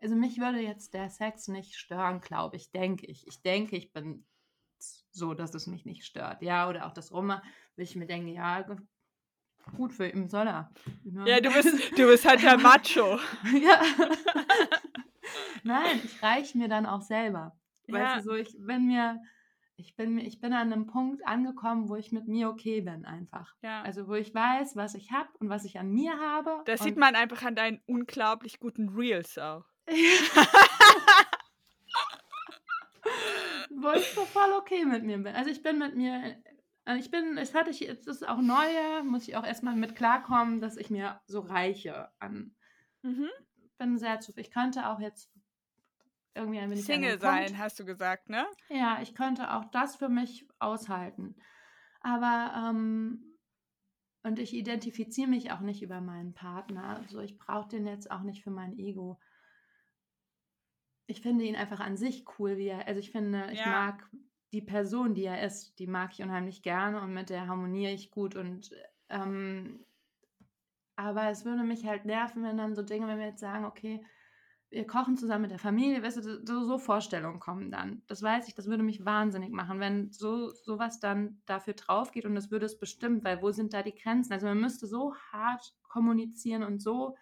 also mich würde jetzt der Sex nicht stören, glaube ich, denke ich. Ich denke, ich bin so, dass es mich nicht stört. Ja, oder auch das Roma, wo ich mir denke, ja, gut für ihn soll er. Ne? Ja, du bist, du bist halt der Macho. ja. Nein, ich reiche mir dann auch selber. Ja. Weißt du, so, ich bin mir, ich bin, ich bin an einem Punkt angekommen, wo ich mit mir okay bin einfach. Ja. Also wo ich weiß, was ich habe und was ich an mir habe. Das sieht man einfach an deinen unglaublich guten Reels auch. wo ich so voll okay mit mir bin. Also ich bin mit mir, ich bin, es hatte ich, es ist auch neue, muss ich auch erstmal mit klarkommen, dass ich mir so reiche an. Mhm. Bin sehr zufrieden. Ich könnte auch jetzt irgendwie ein wenig. Single sein, hast du gesagt, ne? Ja, ich könnte auch das für mich aushalten. Aber, ähm, und ich identifiziere mich auch nicht über meinen Partner. Also ich brauche den jetzt auch nicht für mein Ego. Ich finde ihn einfach an sich cool, wie er. Also ich finde, ich ja. mag die Person, die er ist, die mag ich unheimlich gerne und mit der harmoniere ich gut und ähm, aber es würde mich halt nerven, wenn dann so Dinge, wenn wir jetzt sagen, okay, wir kochen zusammen mit der Familie, weißt du, so, so, Vorstellungen kommen dann. Das weiß ich, das würde mich wahnsinnig machen, wenn so sowas dann dafür drauf geht und das würde es bestimmt, weil wo sind da die Grenzen? Also man müsste so hart kommunizieren und so,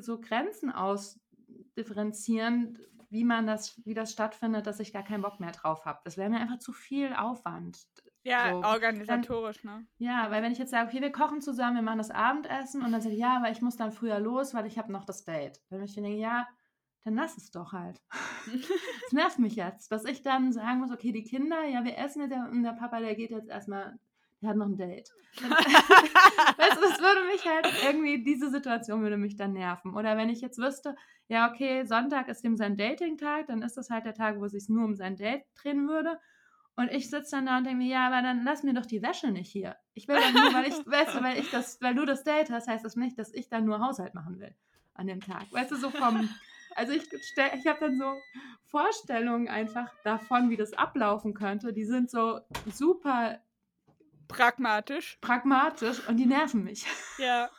so Grenzen ausdifferenzieren, wie man das, wie das stattfindet, dass ich gar keinen Bock mehr drauf habe. Das wäre mir einfach zu viel Aufwand. Ja, so. organisatorisch, dann, ne? Ja, weil wenn ich jetzt sage, okay, wir kochen zusammen, wir machen das Abendessen und dann sage ich, ja, aber ich muss dann früher los, weil ich habe noch das Date. Dann ich denke, ja, dann lass es doch halt. Es nervt mich jetzt, dass ich dann sagen muss, okay, die Kinder, ja, wir essen jetzt und der Papa, der geht jetzt erstmal, der hat noch ein Date. weißt du, das würde mich halt irgendwie, diese Situation würde mich dann nerven. Oder wenn ich jetzt wüsste, ja, okay, Sonntag ist dem sein Dating-Tag, dann ist das halt der Tag, wo es sich nur um sein Date drehen würde. Und ich sitze dann da und denke mir, ja, aber dann lass mir doch die Wäsche nicht hier. Ich will dann nur, weil ich, weißt du, weil ich das, weil du das Date hast, heißt das nicht, dass ich dann nur Haushalt machen will an dem Tag. Weißt du, so vom, also ich ich habe dann so Vorstellungen einfach davon, wie das ablaufen könnte. Die sind so super pragmatisch. Pragmatisch und die nerven mich. Ja.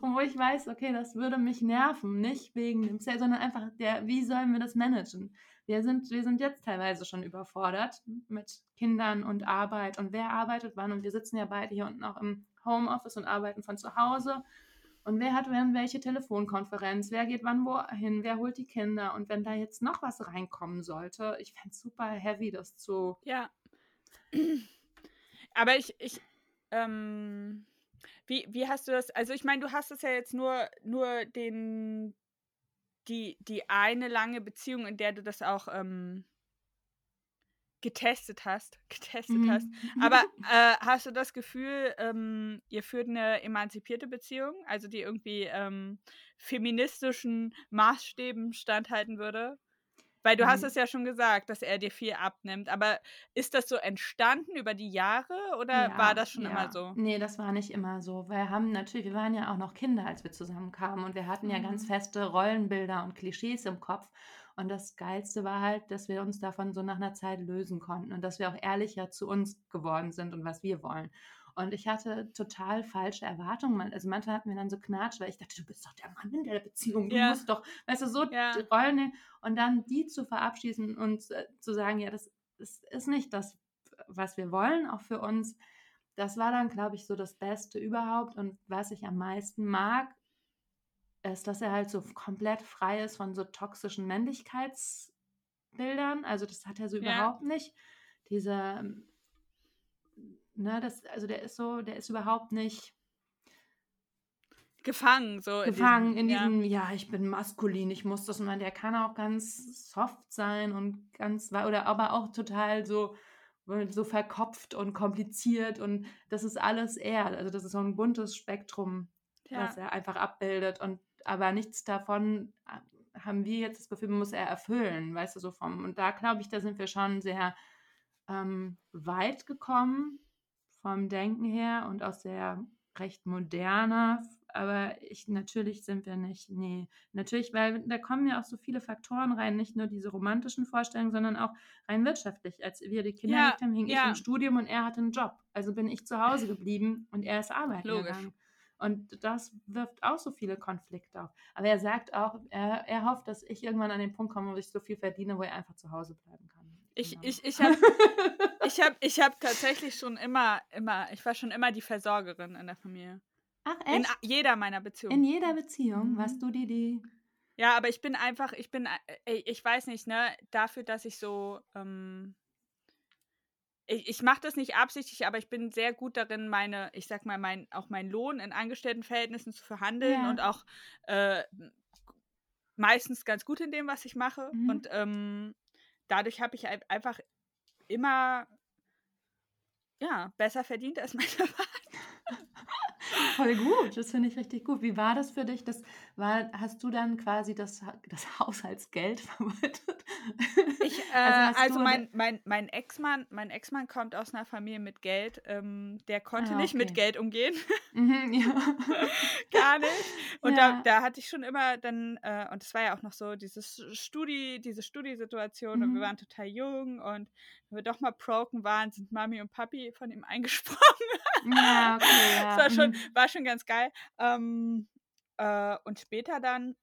Und wo ich weiß, okay, das würde mich nerven, nicht wegen dem Sale, sondern einfach der, wie sollen wir das managen? wir sind, wir sind jetzt teilweise schon überfordert mit Kindern und Arbeit und wer arbeitet wann. Und wir sitzen ja beide hier unten auch im Homeoffice und arbeiten von zu Hause. Und wer hat wann welche Telefonkonferenz? Wer geht wann wohin? Wer holt die Kinder? Und wenn da jetzt noch was reinkommen sollte, ich fände es super heavy, das zu. Ja. Aber ich, ich, ähm, wie, wie hast du das? Also ich meine, du hast es ja jetzt nur, nur den, die, die eine lange Beziehung, in der du das auch ähm, getestet hast, getestet mhm. hast. Aber äh, hast du das Gefühl, ähm, ihr führt eine emanzipierte Beziehung, also die irgendwie ähm, feministischen Maßstäben standhalten würde? Weil du mhm. hast es ja schon gesagt, dass er dir viel abnimmt. Aber ist das so entstanden über die Jahre oder ja, war das schon ja. immer so? Nee, das war nicht immer so. Wir haben natürlich, wir waren ja auch noch Kinder, als wir zusammenkamen und wir hatten mhm. ja ganz mhm. feste Rollenbilder und Klischees im Kopf. Und das Geilste war halt, dass wir uns davon so nach einer Zeit lösen konnten und dass wir auch ehrlicher zu uns geworden sind und was wir wollen. Und ich hatte total falsche Erwartungen. Also manchmal hatten wir dann so Knatsch, weil ich dachte, du bist doch der Mann in der Beziehung. Du ja. musst doch, weißt du, so ja. Rollen nehmen. Und dann die zu verabschießen und äh, zu sagen, ja, das, das ist nicht das, was wir wollen, auch für uns. Das war dann, glaube ich, so das Beste überhaupt. Und was ich am meisten mag, ist, dass er halt so komplett frei ist von so toxischen Männlichkeitsbildern. Also das hat er so ja. überhaupt nicht. Diese ähm, Ne, das, also der ist so, der ist überhaupt nicht gefangen, so gefangen in diesem, in diesem ja. ja. ich bin maskulin, ich muss das und der kann auch ganz soft sein und ganz oder aber auch total so so verkopft und kompliziert und das ist alles er, also das ist so ein buntes Spektrum, ja. was er einfach abbildet und aber nichts davon äh, haben wir jetzt das Gefühl, muss er erfüllen, weißt du so vom und da glaube ich, da sind wir schon sehr ähm, weit gekommen vom Denken her und auch sehr recht moderner. Aber ich, natürlich sind wir nicht, nee, natürlich, weil da kommen ja auch so viele Faktoren rein, nicht nur diese romantischen Vorstellungen, sondern auch rein wirtschaftlich. Als wir die Kinder ja, haben, hing ja. ich im Studium und er hatte einen Job. Also bin ich zu Hause geblieben und er ist arbeiten Logisch. gegangen. Und das wirft auch so viele Konflikte auf. Aber er sagt auch, er, er hofft, dass ich irgendwann an den Punkt komme, wo ich so viel verdiene, wo er einfach zu Hause bleiben kann. Ich, Genau. ich, ich habe ich hab, ich hab tatsächlich schon immer, immer, ich war schon immer die Versorgerin in der Familie. Ach, In echt? a- jeder meiner In Beziehungen. jeder Beziehung Mhm. warst du die, die. Ja, aber ich bin einfach, ich bin, äh, ich weiß nicht, ne, dafür, dass ich so, ähm, ich, ich mache das nicht absichtlich, aber ich bin sehr gut darin, meine, ich sag mal, mein, auch meinen Lohn in Angestelltenverhältnissen zu verhandeln Ja. und auch äh, meistens ganz gut in dem, was ich mache. Mhm. Und ähm, dadurch habe ich ein- einfach immer ja, besser verdient als meine Partner. Voll gut, das finde ich richtig gut. Wie war das für dich? Das war, hast du dann quasi das, das Haushaltsgeld verwaltet? Ich, äh, also, du- mein, mein, mein Ex-Mann, mein Ex-Mann kommt aus einer Familie mit Geld. Ähm, der konnte Ah, nicht mit okay. Geld umgehen, Mhm, ja. gar nicht. Und Ja. da, da hatte ich schon immer dann, äh, und es war ja auch noch so dieses Studi, diese Studiesituation und wir Mhm. waren total jung und wenn wir doch mal broken waren, sind Mami und Papi von ihm eingesprungen. ja, okay. Ja. Das war schon, mhm. war schon ganz geil. Ähm, äh, und später dann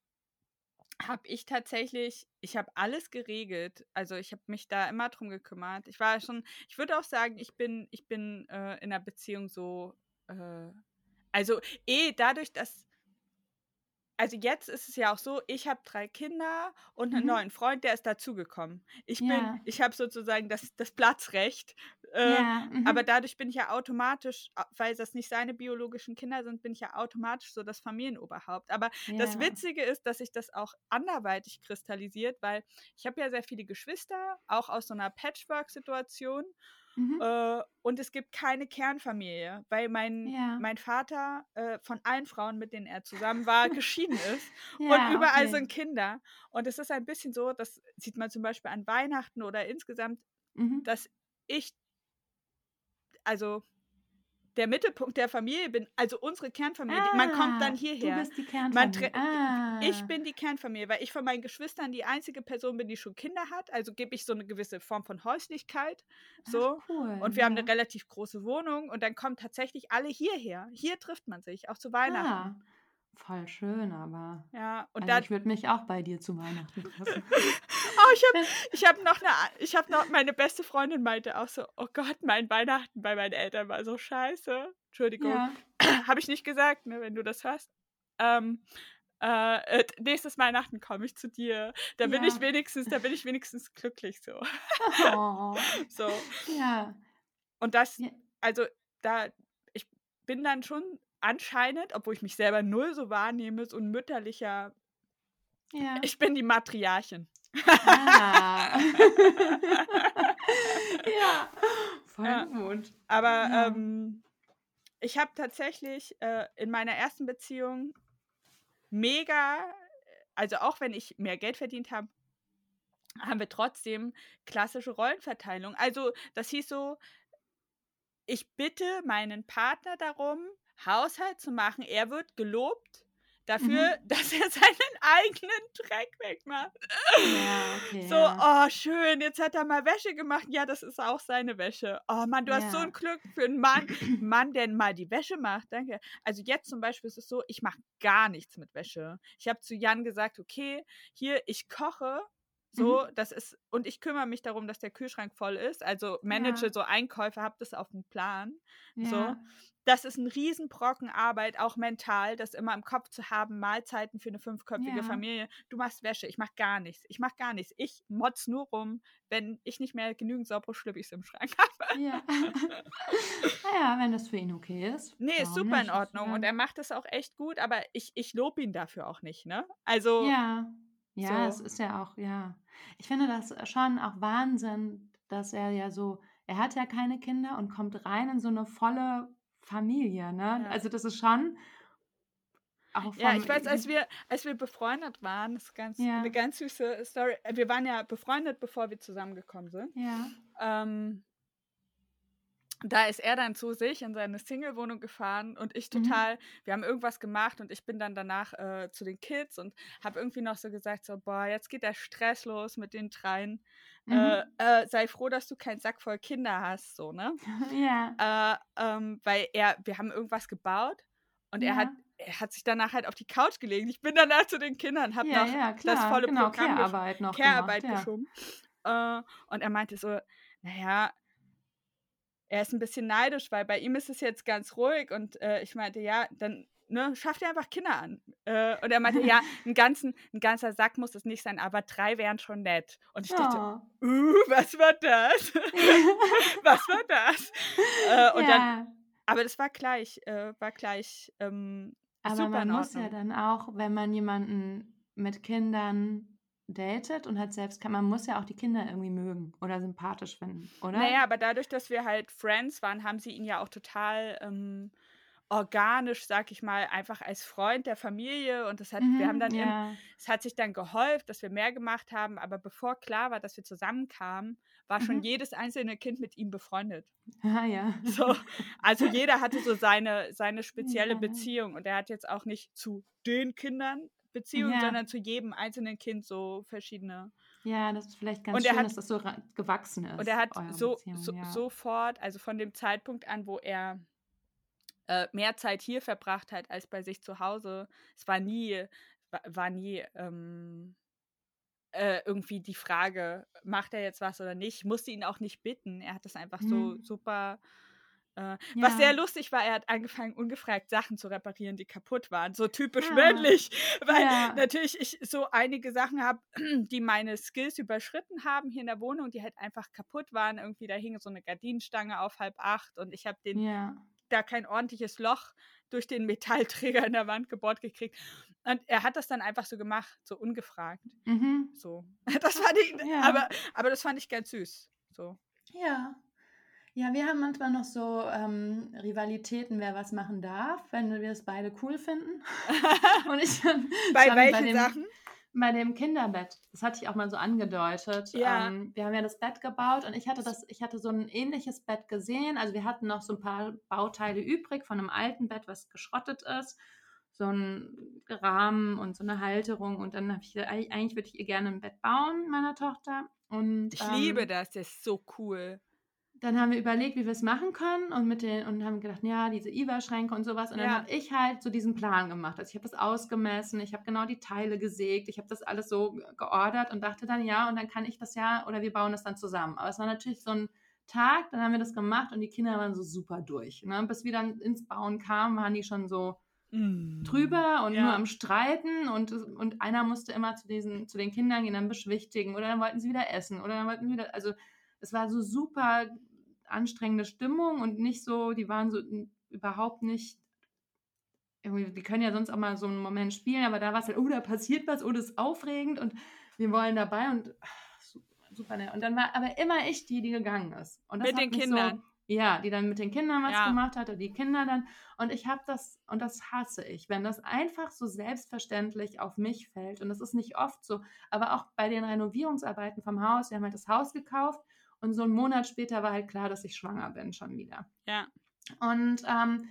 habe ich tatsächlich, ich habe alles geregelt. Also ich habe mich da immer drum gekümmert. Ich war schon, ich würde auch sagen, ich bin, ich bin äh, in einer Beziehung so, äh, also eh dadurch, dass also jetzt ist es ja auch so, ich habe drei Kinder und einen Mhm. neuen Freund, der ist dazugekommen. Ich bin, Ja. ich habe sozusagen das, das Platzrecht. Äh, ja. Mhm. aber dadurch bin ich ja automatisch, weil das nicht seine biologischen Kinder sind, bin ich ja automatisch so das Familienoberhaupt. Aber das Ja. Witzige ist, dass sich das auch anderweitig kristallisiert, weil ich habe ja sehr viele Geschwister, auch aus so einer Patchwork-Situation. Mhm. Äh, und es gibt keine Kernfamilie, weil mein, Ja. mein Vater äh, von allen Frauen, mit denen er zusammen war, geschieden ist. Ja, und überall okay. sind Kinder. Und es ist ein bisschen so, das sieht man zum Beispiel an Weihnachten oder insgesamt, Mhm. dass ich, also der Mittelpunkt der Familie bin, also unsere Kernfamilie. die- Man kommt dann Ah, hierher. Du bist die Kernfamilie. ah. Ich bin die Kernfamilie, weil ich von meinen Geschwistern die einzige Person bin, die schon Kinder hat. Also gebe ich so eine gewisse Form von Häuslichkeit. So. Ach, cool. Und wir haben ja. eine relativ große Wohnung und dann kommen tatsächlich alle hierher. Hier trifft man sich, auch zu Weihnachten. Ah, voll schön, aber. Ja, und also dann, ich würde mich auch bei dir zu Weihnachten treffen. oh, ich habe ich hab noch eine, ich habe noch, meine beste Freundin meinte auch so, oh Gott, mein Weihnachten bei meinen Eltern war so scheiße. Entschuldigung, ja. habe ich nicht gesagt, ne, wenn du das hörst. Ähm, äh, äh, nächstes Weihnachten komme ich zu dir. Da bin Ja. ich wenigstens, da bin ich wenigstens glücklich so. Oh, so. ja. Und das, also da, ich bin dann schon anscheinend, obwohl ich mich selber null so wahrnehme, so ein mütterlicher, Ja. ich bin die Matriarchin. Ah. ja. Voll Ja. gut. Aber Ja. ähm, ich habe tatsächlich äh, in meiner ersten Beziehung mega, also auch wenn ich mehr Geld verdient habe, haben wir trotzdem klassische Rollenverteilung. Also das hieß so, ich bitte meinen Partner darum, Haushalt zu machen. Er wird gelobt dafür, dass er seinen eigenen Dreck wegmacht. Ja, okay. So, ja. oh, schön, jetzt hat er mal Wäsche gemacht. Ja, das ist auch seine Wäsche. Oh Mann, du hast so Ja. ein Glück für einen Mann, Mann, der mal die Wäsche macht. Danke. Also jetzt zum Beispiel ist es so, ich mache gar nichts mit Wäsche. Ich habe zu Jan gesagt, okay, hier, ich koche. So, Mhm. das ist, und ich kümmere mich darum, dass der Kühlschrank voll ist. Also manage Ja. so Einkäufe, habe das auf dem Plan. So. ja. Das ist ein Riesenbrocken Arbeit, auch mental, das immer im Kopf zu haben, Mahlzeiten für eine fünfköpfige Ja. Familie. Du machst Wäsche, ich mach gar nichts. Ich mach gar nichts. Ich motz nur rum, wenn ich nicht mehr genügend saubere Schlüppis im Schrank habe. Ja. naja, wenn das für ihn okay ist. Nee, ist super in nicht? Ordnung. Ja. Und er macht das auch echt gut, aber ich, ich lobe ihn dafür auch nicht, ne? Also, Ja, ja, So. es ist ja auch, ja. Ich finde das schon auch Wahnsinn, dass er ja so, er hat ja keine Kinder und kommt rein in so eine volle Familie, ne? Ja. Also das ist schon auch Ja, ich weiß, als wir, als wir befreundet waren, das ist ganz, Ja. eine ganz süße Story. Äh, Wir waren ja befreundet, bevor wir zusammengekommen sind. Ja, Ähm, da ist er dann zu sich in seine Single-Wohnung gefahren und ich Mhm. total, wir haben irgendwas gemacht und ich bin dann danach äh, zu den Kids und habe irgendwie noch so gesagt, so, boah, jetzt geht der Stress los mit den dreien. Äh, mhm. äh, sei froh, dass du keinen Sack voll Kinder hast, so, ne? ja, Äh, ähm, weil er, wir haben irgendwas gebaut und er hat, Ja. er hat sich danach halt auf die Couch gelegt. Ich bin danach zu den Kindern, habe ja, noch ja, das klar, volle genau, Programm Care-Arbeit noch Care-Arbeit gemacht, ja. geschoben. Äh, und er meinte so, naja, er ist ein bisschen neidisch, weil bei ihm ist es jetzt ganz ruhig. Und äh, ich meinte, ja, dann ne, schaff dir einfach Kinder an. Äh, und er meinte, ja, ein, ganzen, ein ganzer Sack muss es nicht sein, aber drei wären schon nett. Und ich dachte, oh. uh, was war das? was war das? Äh, und ja. dann, aber das war gleich, äh, war gleich ähm, aber man muss ja dann auch, wenn man jemanden mit Kindern datet und hat selbst, man muss ja auch die Kinder irgendwie mögen oder sympathisch finden, oder? Naja, aber dadurch, dass wir halt Friends waren, haben sie ihn ja auch total ähm, organisch, sag ich mal, einfach als Freund der Familie und das hat, mhm, wir haben dann, ja. im, es hat sich dann gehäuft, dass wir mehr gemacht haben, aber bevor klar war, dass wir zusammenkamen, war mhm. schon jedes einzelne Kind mit ihm befreundet. Ah ja. So, also jeder hatte so seine, seine spezielle ja. Beziehung und er hat jetzt auch nicht zu den Kindern Beziehungen, ja. sondern zu jedem einzelnen Kind so verschiedene. Ja, das ist vielleicht ganz schön, hat, dass das so gewachsen ist. Und er hat so, so sofort, also von dem Zeitpunkt an, wo er äh, mehr Zeit hier verbracht hat als bei sich zu Hause. Es war nie, war, nie ähm, äh, irgendwie die Frage, macht er jetzt was oder nicht. Ich musste ihn auch nicht bitten. Er hat das einfach mhm. so super. Äh, ja. Was sehr lustig war, er hat angefangen, ungefragt Sachen zu reparieren, die kaputt waren. So typisch ja. männlich. Weil ja. natürlich ich so einige Sachen habe, die meine Skills überschritten haben hier in der Wohnung, die halt einfach kaputt waren. Irgendwie, da hing so eine Gardinenstange auf halb acht und ich habe den da kein ordentliches Loch durch den Metallträger in der Wand gebohrt gekriegt. Und er hat das dann einfach so gemacht, so ungefragt. Mhm. So. Das fand ich, ja. aber, aber das fand ich ganz süß. So. Ja. Ja, wir haben manchmal noch so ähm, Rivalitäten, wer was machen darf, wenn wir es beide cool finden. Und ich bei welchen bei dem, Sachen? Bei dem Kinderbett. Das hatte ich auch mal so angedeutet. Ja. Ähm, wir haben ja das Bett gebaut und ich hatte das, ich hatte so ein ähnliches Bett gesehen. Also wir hatten noch so ein paar Bauteile übrig von einem alten Bett, was geschrottet ist. So ein Rahmen und so eine Halterung. Und dann habe ich gesagt, eigentlich würde ich ihr gerne ein Bett bauen, meiner Tochter. Und, ich ähm, liebe das, das ist so cool dann haben wir überlegt, wie wir es machen können und mit den und haben gedacht, ja, diese IWA-Schränke und sowas. Und dann habe ich halt so diesen Plan gemacht. Also ich habe das ausgemessen, ich habe genau die Teile gesägt, ich habe das alles so geordert und dachte dann, ja, und dann kann ich das ja oder wir bauen das dann zusammen. Aber es war natürlich so ein Tag, dann haben wir das gemacht und die Kinder waren so super durch. Ne? Bis wir dann ins Bauen kamen, waren die schon so mm. drüber und ja. nur am Streiten und, und einer musste immer zu diesen, zu den Kindern gehen, dann beschwichtigen oder dann wollten sie wieder essen oder dann wollten sie wieder, also es war so super anstrengende Stimmung und nicht so, die waren so überhaupt nicht, irgendwie, die können ja sonst auch mal so einen Moment spielen, aber da war es halt, oh, da passiert was, oh, das ist aufregend und wir wollen dabei und ach, super nett. Und dann war aber immer ich die, die gegangen ist. mit den Kindern. So, ja, die dann mit den Kindern was ja. gemacht hat, die Kinder dann. Und ich habe das, und das hasse ich, wenn das einfach so selbstverständlich auf mich fällt. Und das ist nicht oft so, aber auch bei den Renovierungsarbeiten vom Haus, wir haben halt das Haus gekauft und so einen Monat später war halt klar, dass ich schwanger bin schon wieder. Ja. Und ähm,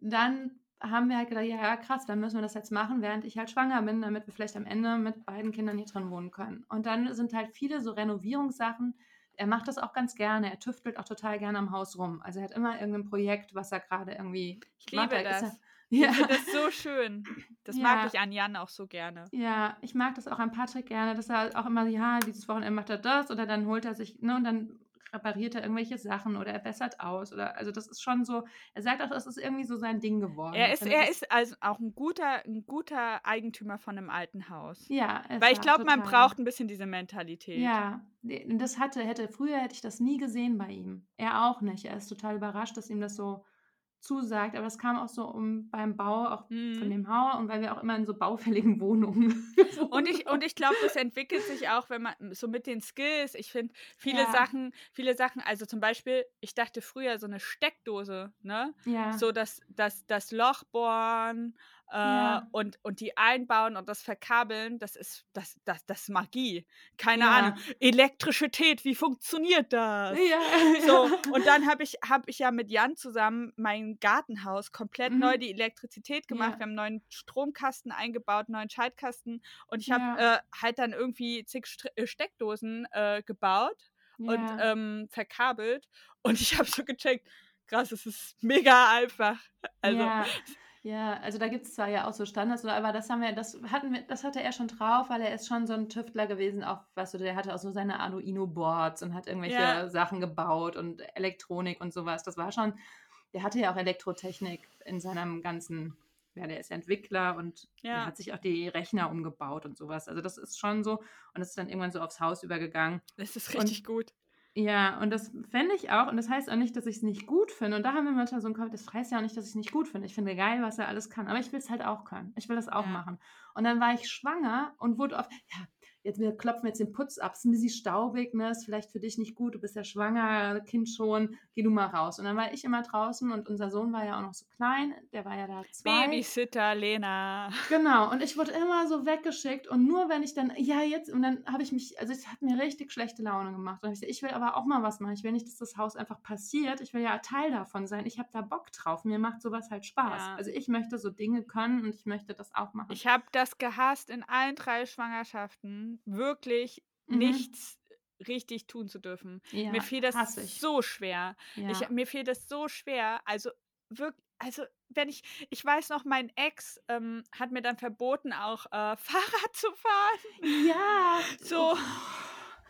dann haben wir halt gedacht, ja, ja, krass, dann müssen wir das jetzt machen, während ich halt schwanger bin, damit wir vielleicht am Ende mit beiden Kindern hier drin wohnen können. Und dann sind halt viele so Renovierungssachen. Er macht das auch ganz gerne. Er tüftelt auch total gerne am Haus rum. Also er hat immer irgendein Projekt, was er gerade irgendwie. Ich liebe macht. das. Ja. Ich finde das so schön. Das ja. mag ich an Jan auch so gerne. Ja, ich mag das auch an Patrick gerne, dass er auch immer, ja, dieses Wochenende macht er das oder dann holt er sich, ne, und dann repariert er irgendwelche Sachen oder er bessert aus oder also das ist schon so, er sagt auch, das ist irgendwie so sein Ding geworden. Er ist, er ist also auch ein guter, ein guter Eigentümer von einem alten Haus. Ja. Weil ich glaube, man braucht ein bisschen diese Mentalität. Ja, das hatte, hätte, früher hätte ich das nie gesehen bei ihm. Er auch nicht. Er ist total überrascht, dass ihm das so zusagt, aber das kam auch so um beim Bau auch mhm. von dem Haus und weil wir auch immer in so baufälligen Wohnungen. und ich und ich glaube, das entwickelt sich auch, wenn man so mit den Skills. Ich finde viele ja. Sachen, viele Sachen. Also zum Beispiel, ich dachte früher so eine Steckdose, ne? Ja. So dass das das Loch bohren äh, ja. und, und die einbauen und das verkabeln, das ist, das, das, das Magie. Keine ja. Ahnung. Elektrizität, wie funktioniert das? Ja. So, und dann habe ich, hab ich ja mit Jan zusammen mein Gartenhaus komplett mhm. neu die Elektrizität gemacht. Wir haben einen neuen Stromkasten eingebaut, einen neuen Schaltkasten und ich habe äh, halt dann irgendwie zig St äh, Steckdosen äh, gebaut und ähm, verkabelt und ich habe so gecheckt, krass, es ist mega einfach. Also Ja, also da gibt es zwar ja auch so Standards, aber das haben wir, das hatten wir, das hatte er schon drauf, weil er ist schon so ein Tüftler gewesen, auch, weißt du, der hatte auch so seine Arduino-Boards und hat irgendwelche Ja. Sachen gebaut und Elektronik und sowas. Das war schon, der hatte ja auch Elektrotechnik in seinem ganzen, ja, der ist Entwickler und der Ja. hat sich auch die Rechner umgebaut und sowas. Also das ist schon so, und das ist dann irgendwann so aufs Haus übergegangen. Das ist Und richtig gut. Ja, und das fände ich auch, und das heißt auch nicht, dass ich es nicht gut finde. Und da haben wir manchmal so einen Kopf, das heißt ja auch nicht, dass ich es nicht gut finde. Ich finde geil, was er alles kann. Aber ich will es halt auch können. Ich will das auch Ja. machen. Und dann war ich schwanger und wurde auf, ja, jetzt wir klopfen jetzt den Putz ab, ist ein bisschen staubig, ne, ist vielleicht für dich nicht gut, du bist ja schwanger, Kind schon, geh du mal raus. Und dann war ich immer draußen und unser Sohn war ja auch noch so klein, der war ja da zwei. Babysitter Lena. Genau, und ich wurde immer so weggeschickt und nur wenn ich dann, ja, jetzt, und dann habe ich mich, also es hat mir richtig schlechte Laune gemacht. Und ich, ich will aber auch mal was machen. Ich will nicht, dass das Haus einfach passiert. Ich will ja Teil davon sein. Ich habe da Bock drauf. Mir macht sowas halt Spaß. Ja. Also ich möchte so Dinge können und ich möchte das auch machen. Ich habe das gehasst, in allen drei Schwangerschaften wirklich Mhm. nichts richtig tun zu dürfen. ja, mir fiel das so schwer. Ja. Ich, mir fiel das so schwer. Also wirklich, also wenn ich, ich weiß noch, mein Ex ähm, hat mir dann verboten, auch äh, Fahrrad zu fahren. ja. So. Oh.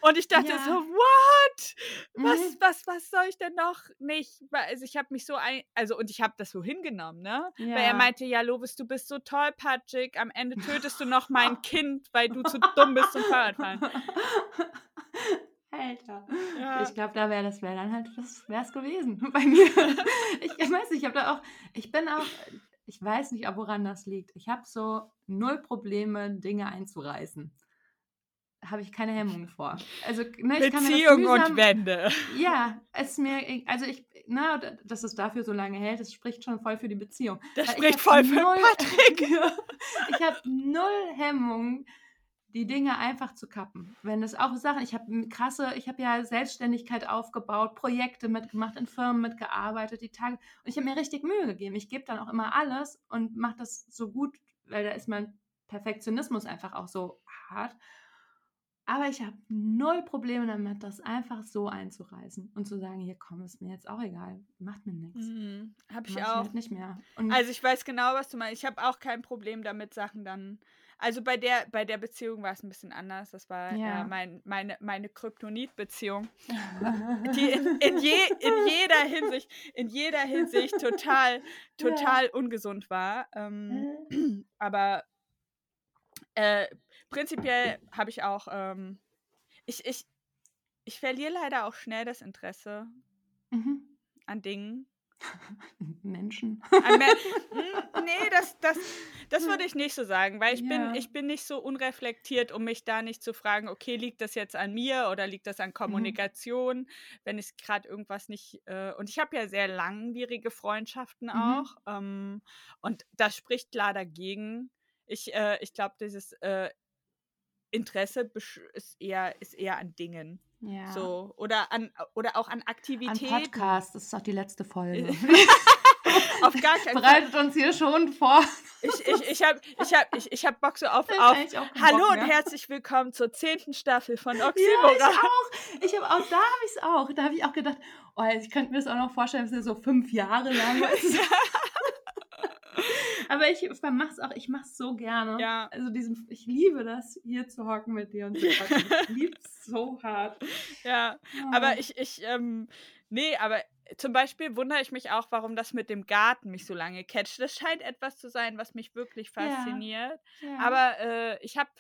Und ich dachte Ja. so, what? Was, Mhm. was, was soll ich denn noch nicht? Also ich habe mich so ein, also und ich habe das so hingenommen, ne? Weil er Ja. meinte, ja, Lovis, du bist so tollpatschig, am Ende tötest du noch mein Kind, weil du zu dumm bist zum Fahrradfahren. Alter. Ja. Ich glaube, da wäre das wäre dann halt, das wäre es gewesen bei mir. Ich, ich weiß nicht, ich habe da auch, ich bin auch, ich weiß nicht, woran das liegt. Ich habe so null Probleme, Dinge einzureißen. Habe ich keine Hemmung vor. Also, ne, ich kann mir das Beziehung und mühsam- Wände. Ja, es mir, also ich, na, d- dass es dafür so lange hält, das spricht schon voll für die Beziehung. Das Weil ich spricht voll für null- Patrick. ich habe null Hemmung, die Dinge einfach zu kappen. Wenn es auch Sachen, ich habe krasse, ich habe ja Selbstständigkeit aufgebaut, Projekte mitgemacht, in Firmen mitgearbeitet, die Tage. Und ich habe mir richtig Mühe gegeben. Ich gebe dann auch immer alles und mache das so gut, weil da ist mein Perfektionismus einfach auch so hart. Aber ich habe null Probleme damit, das einfach so einzureißen und zu sagen, hier komm, ist mir jetzt auch egal, macht mir nichts. Mhm, hab ich Mach ich auch. halt nicht mehr. Und Also ich weiß genau, was du meinst. Ich habe auch kein Problem damit, Sachen dann. Also bei der, bei der Beziehung war es ein bisschen anders. Das war Ja. äh, mein, meine, meine Kryptonit-Beziehung, die in, in, je, in jeder Hinsicht, in jeder Hinsicht total, total ungesund war. Ähm, aber äh, prinzipiell habe ich auch, ähm, ich, ich, ich verliere leider auch schnell das Interesse Mhm. an Dingen. Menschen. An Me- Hm, nee, das, das, das würde ich nicht so sagen, weil ich Ja. bin, ich bin nicht so unreflektiert, um mich da nicht zu fragen, okay, liegt das jetzt an mir oder liegt das an Kommunikation, wenn ich gerade irgendwas nicht. Äh, und ich habe ja sehr langwierige Freundschaften Mhm. auch. Ähm, und das spricht klar dagegen. Ich, äh, ich glaube, dieses äh, Interesse ist eher, ist eher an Dingen. Ja. So. Oder an oder auch an An Aktivitäten. Podcast, das ist auch die letzte Folge. Auf gar keinen Fall. Bereitet uns hier schon vor. Ich, ich, ich habe ich hab, ich, ich hab Bock so auf, auf Hallo Bock und mehr. herzlich willkommen zur zehnten Staffel von Ja, ich auch. Ich habe auch, da habe ich es auch. Da habe ich auch gedacht, oh, ich könnte mir das auch noch vorstellen, dass es so fünf Jahre lang ist. Aber ich mache es auch, ich mache es so gerne. Ja. Also diesen, ich liebe das, hier zu hocken mit dir und zu quatschen. Ich liebe es so hart. ja, Oh. aber ich, ich, ähm, nee, aber zum Beispiel wundere ich mich auch, warum das mit dem Garten mich so lange catcht. Das scheint etwas zu sein, was mich wirklich Ja. fasziniert. Ja. Aber äh, ich habe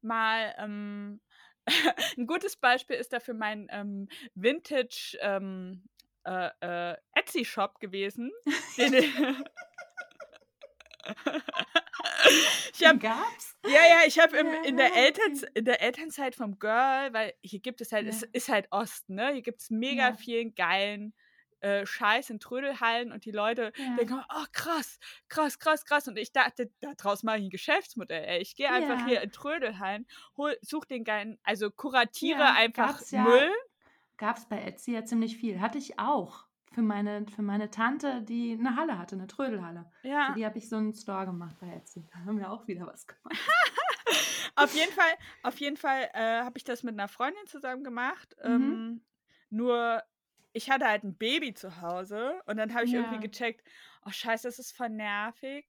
mal ähm, ein gutes Beispiel ist dafür mein ähm, Vintage ähm, äh, äh, Etsy-Shop gewesen. Den, ich habe Den gab's? Ja, ja, ich habe Ja, in, der. Elterns, in der Elternzeit vom Girl, weil hier gibt es halt, Ja. es ist halt Osten, ne? Hier gibt es mega Ja. vielen geilen äh, Scheiß in Trödelhallen und die Leute denken, oh krass, krass, krass, krass. Und ich dachte, daraus mache ich ein Geschäftsmodell. Ey. Ich gehe einfach hier in Trödelhallen, hol, such den geilen, also kuratiere einfach gab's. Müll. Gab es bei Etsy ja ziemlich viel. Hatte ich auch. Für meine, für meine Tante, die eine Halle hatte, eine Trödelhalle. Für Ja, die habe ich so einen Store gemacht bei Etsy. Da haben wir auch wieder was gemacht. auf jeden Fall, auf jeden Fall äh, habe ich das mit einer Freundin zusammen gemacht. Mhm. Ähm, nur ich hatte halt ein Baby zu Hause und dann habe ich irgendwie Ja. gecheckt, oh scheiße, das ist voll nervig.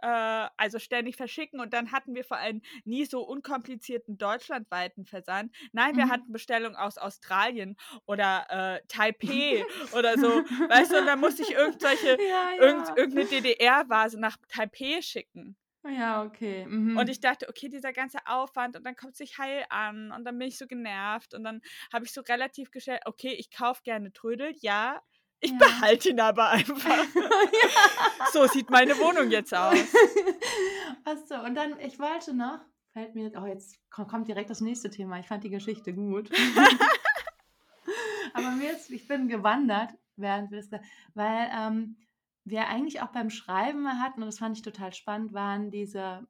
Äh, also ständig verschicken und dann hatten wir vor allem nie so unkomplizierten deutschlandweiten Versand. Nein, wir Mhm. hatten Bestellungen aus Australien oder äh, Taipei oder so, weißt du, und dann musste ich irgendwelche, Ja, irgend, ja. irgendeine DDR-Vase nach Taipei schicken. Ja, okay. Mhm. Und ich dachte, okay, dieser ganze Aufwand und dann kommt es sich heil an und dann bin ich so genervt und dann habe ich so relativ gestellt, okay, ich kaufe gerne Trödel, ja, ich Ja. behalte ihn aber einfach. So sieht meine Wohnung jetzt aus. Achso, und dann, ich wollte noch, fällt mir, oh, jetzt ko- kommt direkt das nächste Thema. Ich fand die Geschichte gut. Aber mir ist, ich bin gewandert, während wir das, weil ähm, wir eigentlich auch beim Schreiben hatten, und das fand ich total spannend, waren diese,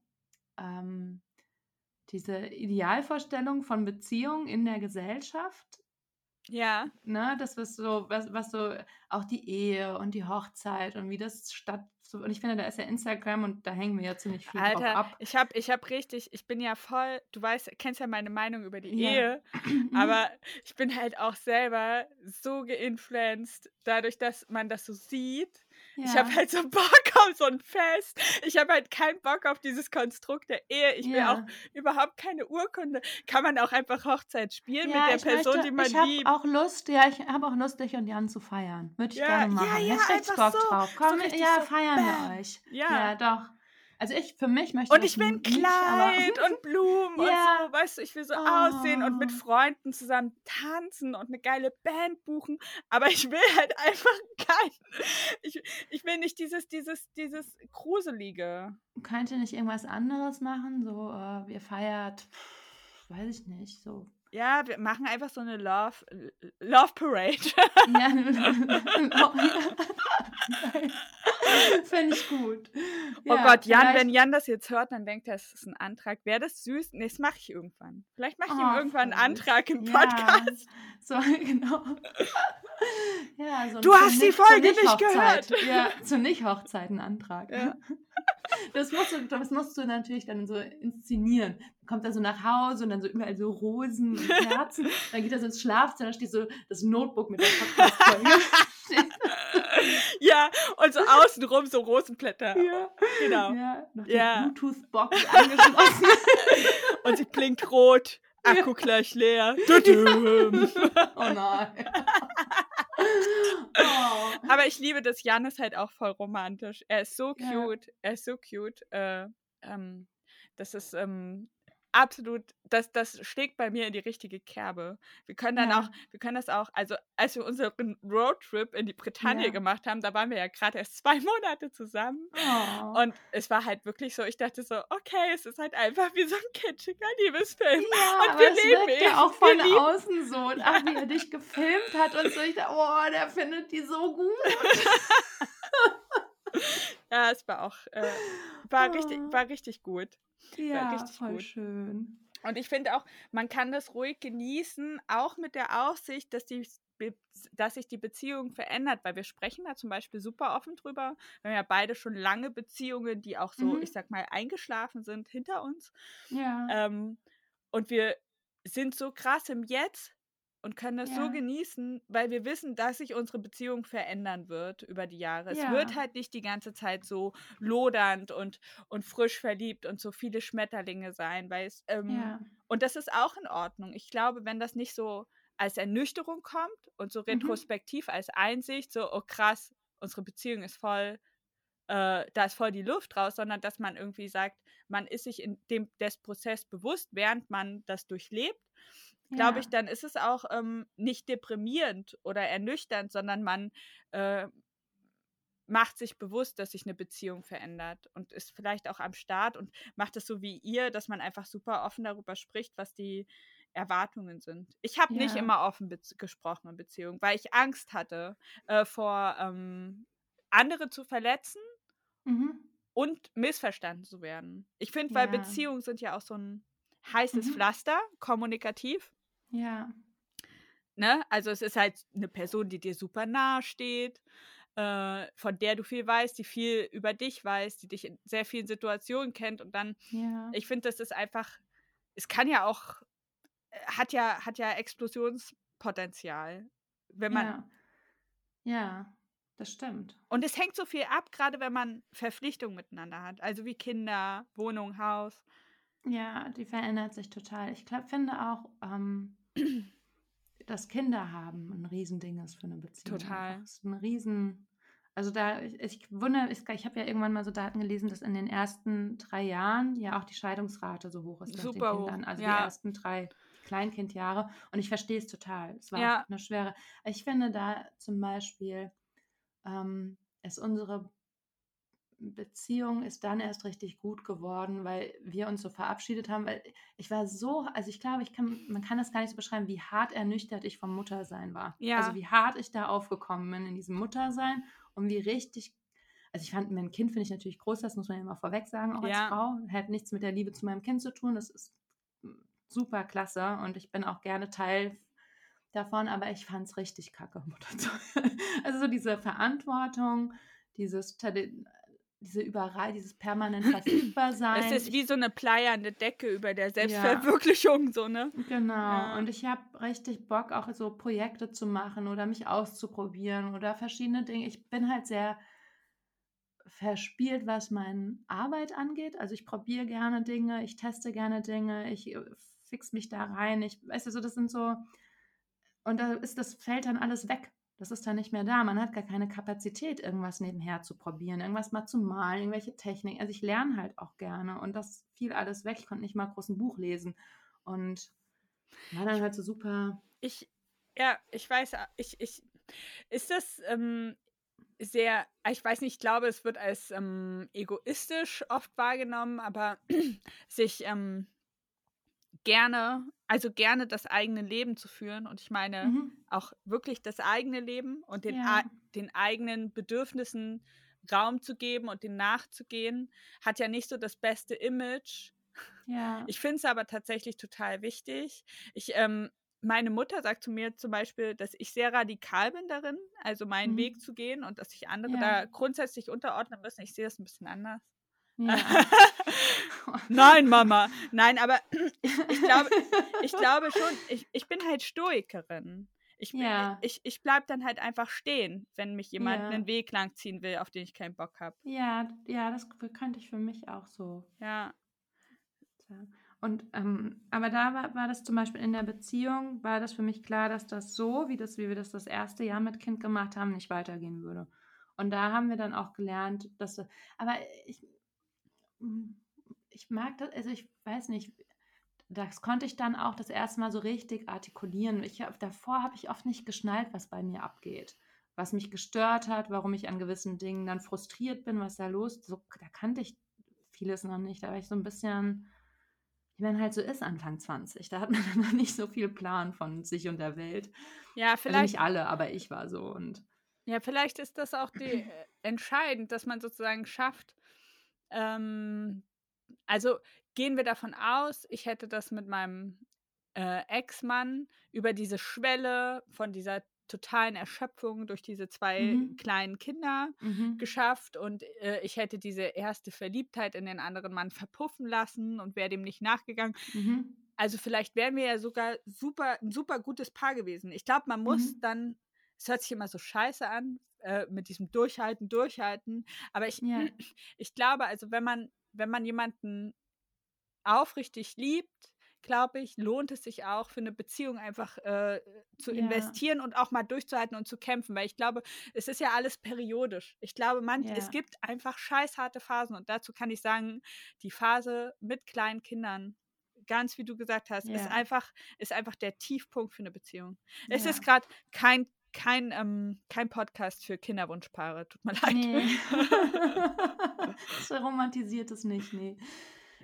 ähm, diese Idealvorstellung von Beziehungen in der Gesellschaft. Ja, Ne, das was so, was, was so auch die Ehe und die Hochzeit und wie das statt. Und ich finde, da ist ja Instagram und da hängen wir ja ziemlich viel drauf Alter, ab. ich habe ich hab richtig, ich bin ja voll, du weißt, kennst ja meine Meinung über die Ja. Ehe, aber ich bin halt auch selber so geinfluenced, dadurch, dass man das so sieht. Ich habe Ja. halt so Bock auf so ein Fest. Ich habe halt keinen Bock auf dieses Konstrukt der Ehe. Ich will auch Ja. überhaupt keine Urkunde. Kann man auch einfach Hochzeit spielen Ja, mit der ich Person, möchte, die man ich habe liebt. auch Lust, ja, ich habe auch Lust, dich und Jan zu feiern. Würde ich Ja, gerne ja, machen. ja, Hätte ich Bock so. drauf. So Komm, richtig ja, so, feiern bam. wir euch. Ja. Ja, doch. Also ich, für mich möchte Und ich will ein nicht, aber Kleid und Blumen und Ja. so, weißt du, ich will so aussehen und mit Oh. Freunden zusammen tanzen und eine geile Band buchen, aber ich will halt einfach kein, ich, ich will nicht dieses, dieses, dieses Gruselige. könnt ihr nicht irgendwas anderes machen? So, äh, ihr feiert, weiß ich nicht, so. Ja, wir machen einfach so eine Love, Love Parade. Ja, Finde ich gut. Oh Ja, Gott, Jan, vielleicht- wenn Jan das jetzt hört, dann denkt er, es ist ein Antrag. Wäre das süß? Nee, das mache ich irgendwann. Vielleicht mache ich ihm Oh, irgendwann einen Antrag im Ja, Podcast. so, genau. Ja, so Du hast die Nicht- Folge nicht Nicht-Hochzeit. gehört. Ja, zur Nicht-Hochzeit ein Antrag. Ja. Das musst, du, das musst du natürlich dann so inszenieren. Kommt er so nach Hause und dann so überall so Rosen und Kerzen. Dann geht er so ins Schlafzimmer, da steht so das Notebook mit der Podcast-Folge. ja, und so außenrum so Rosenblätter. ja. Genau. Ja, noch die Ja. Bluetooth-Box angeschlossen. Und sie blinkt rot. Akku gleich leer. Tudum. oh nein. oh. Aber ich liebe das. Jan ist halt auch voll romantisch. Er ist so Ja. cute. Er ist so cute. Äh, ähm, das ist ähm, absolut, das, das schlägt bei mir in die richtige Kerbe. Wir können dann Ja. auch, wir können das auch, also als wir unseren Roadtrip in die Bretagne Ja. gemacht haben, da waren wir ja gerade erst zwei Monate zusammen. Oh. Und es war halt wirklich so, ich dachte so, okay, es ist halt einfach wie so ein kitschiger Liebesfilm. Ja, Und aber wir es leben wirkt ihn. ja auch Wir von lieben- außen so. Und ach, wie er dich gefilmt hat und so. Ich dachte, oh, der findet die so gut. Ja, es war auch, äh, war, richtig, Oh. war richtig gut. Ja, richtig voll gut. schön. Und ich finde auch, man kann das ruhig genießen, auch mit der Aussicht, dass, die, dass sich die Beziehung verändert, weil wir sprechen da zum Beispiel super offen drüber. Wir haben ja beide schon lange Beziehungen, die auch so, Mhm. ich sag mal, eingeschlafen sind hinter uns. Ja. Ähm, und wir sind so krass im Jetzt und können das so Ja. genießen, weil wir wissen, dass sich unsere Beziehung verändern wird über die Jahre. Es wird Ja. halt nicht die ganze Zeit so lodernd und, und frisch verliebt und so viele Schmetterlinge sein, weil es, ähm, ja. und das ist auch in Ordnung. Ich glaube, wenn das nicht so als Ernüchterung kommt und so Mhm. retrospektiv als Einsicht, so, oh krass, unsere Beziehung ist voll, äh, da ist voll die Luft raus, sondern dass man irgendwie sagt, man ist sich in dem des Prozess bewusst, während man das durchlebt, glaube ich, dann ist es auch ähm, nicht deprimierend oder ernüchternd, sondern man äh, macht sich bewusst, dass sich eine Beziehung verändert und ist vielleicht auch am Start und macht es so wie ihr, dass man einfach super offen darüber spricht, was die Erwartungen sind. Ich habe nicht Ja. immer offen gesprochen in Beziehungen, weil ich Angst hatte, äh, vor ähm, andere zu verletzen Mhm. und missverstanden zu werden. Ich finde, weil Ja. Beziehungen sind ja auch so ein heißes Mhm. Pflaster, kommunikativ. Ja. Ne? Also es ist halt eine Person, die dir super nahe steht, äh, von der du viel weißt, die viel über dich weiß, die dich in sehr vielen Situationen kennt. Und dann, Ja. ich finde, das ist einfach, es kann ja auch, äh, hat ja, hat ja Explosionspotenzial. Wenn man, ja. Ja, das stimmt. Und es hängt so viel ab, gerade wenn man Verpflichtungen miteinander hat. Also wie Kinder, Wohnung, Haus. Ja, die verändert sich total. Ich glaub, finde auch, ähm, dass Kinder haben ein Riesending ist für eine Beziehung. Total. Einfach. ist ein Riesen. Also da, ich, ich wundere, ich, ich habe ja irgendwann mal so Daten gelesen, dass in den ersten drei Jahren ja auch die Scheidungsrate so hoch ist. Super hoch. Kindern. Also Ja. die ersten drei Kleinkindjahre. Und ich verstehe es total. Es war Ja. eine schwere. Ich finde da zum Beispiel, ähm, ist unsere Beziehung ist dann erst richtig gut geworden, weil wir uns so verabschiedet haben, weil ich war so, also ich glaube, ich kann, man kann das gar nicht so beschreiben, wie hart ernüchtert ich vom Muttersein war. Ja. Also wie hart ich da aufgekommen bin in diesem Muttersein und wie richtig, also ich fand, mein Kind finde ich natürlich groß, das muss man ja mal vorweg sagen, auch Ja. als Frau, hat nichts mit der Liebe zu meinem Kind zu tun, das ist super klasse und ich bin auch gerne Teil davon, aber ich fand es richtig kacke, Mutter Also so diese Verantwortung, dieses diese überall, dieses permanent verfügbar sein. Es ist wie so eine pleiernde Decke über der Ja. Selbstverwirklichung, so, ne? Genau. Ja. Und ich habe richtig Bock, auch so Projekte zu machen oder mich auszuprobieren oder verschiedene Dinge. Ich bin halt sehr verspielt, was meine Arbeit angeht. Also ich probiere gerne Dinge, ich teste gerne Dinge, ich äh, fix mich da rein. Ich, weißt du, so, das sind so, und da ist das fällt dann alles weg. Das ist dann nicht mehr da. Man hat gar keine Kapazität, irgendwas nebenher zu probieren, irgendwas mal zu malen, irgendwelche Techniken. Also ich lerne halt auch gerne und das fiel alles weg. Ich konnte nicht mal groß ein Buch lesen und war dann halt so super. Ich, ja, ich weiß, ich, ich, ist das ähm, sehr, ich weiß nicht, ich glaube, es wird als ähm, egoistisch oft wahrgenommen, aber sich ähm, gerne, also gerne das eigene Leben zu führen und ich meine Mhm. auch wirklich das eigene Leben und den, Ja. den eigenen Bedürfnissen Raum zu geben und den nachzugehen, hat ja nicht so das beste Image. Ja. Ich finde es aber tatsächlich total wichtig. Ich, ähm, meine Mutter sagt zu mir zum Beispiel, dass ich sehr radikal bin darin, also meinen Mhm. Weg zu gehen und dass sich andere Ja. da grundsätzlich unterordnen müssen. Ich sehe das ein bisschen anders. ja. Nein, Mama. Nein, aber ich, glaube, ich glaube schon, ich, ich bin halt Stoikerin. Ich, Ja. ich, ich bleibe dann halt einfach stehen, wenn mich jemand Ja. einen Weg langziehen will, auf den ich keinen Bock habe. ja, ja, das könnte ich für mich auch so Ja. Und ähm, aber da war, war das zum Beispiel in der Beziehung, war das für mich klar, dass das so, wie, das, wie wir das das erste Jahr mit Kind gemacht haben, nicht weitergehen würde. Und da haben wir dann auch gelernt, dass, aber ich, mm, ich mag das, also ich weiß nicht, das konnte ich dann auch das erste Mal so richtig artikulieren. Ich davor habe ich oft nicht geschnallt, was bei mir abgeht. Was mich gestört hat, warum ich an gewissen Dingen dann frustriert bin, was da los ist. So, da kannte ich vieles noch nicht. Da war ich so ein bisschen, wie man halt so ist, Anfang 20. Da hat man dann noch nicht so viel Plan von sich und der Welt. Ja, Also vielleicht. nicht alle, aber ich war so. Und Ja, vielleicht ist das auch die, äh, entscheidend, dass man sozusagen schafft. Ähm, also gehen wir davon aus, ich hätte das mit meinem äh, Ex-Mann über diese Schwelle von dieser totalen Erschöpfung durch diese zwei Mhm. kleinen Kinder mhm. geschafft und äh, ich hätte diese erste Verliebtheit in den anderen Mann verpuffen lassen und wäre dem nicht nachgegangen. Mhm. Also vielleicht wären wir ja sogar super, ein super gutes Paar gewesen. Ich glaube, man muss Mhm. dann, es hört sich immer so scheiße an, äh, mit diesem Durchhalten, Durchhalten. Aber ich, Ja. ich glaube, also wenn man, wenn man jemanden aufrichtig liebt, glaube ich, lohnt es sich auch für eine Beziehung einfach äh, zu Ja. investieren und auch mal durchzuhalten und zu kämpfen, weil ich glaube, es ist ja alles periodisch. Ich glaube, man, es Ja. gibt einfach scheißharte Phasen und dazu kann ich sagen, die Phase mit kleinen Kindern, ganz wie du gesagt hast, ist Ja. einfach, ist einfach der Tiefpunkt für eine Beziehung. Es ist gerade kein, kein, ähm, kein Podcast für Kinderwunschpaare, tut mir leid. Nee. so romantisiert es nicht, nee.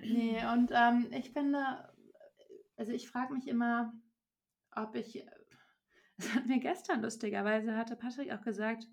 Nee, und ähm, ich finde, also ich frage mich immer, ob ich, es hat mir gestern lustigerweise, hatte Patrick auch gesagt,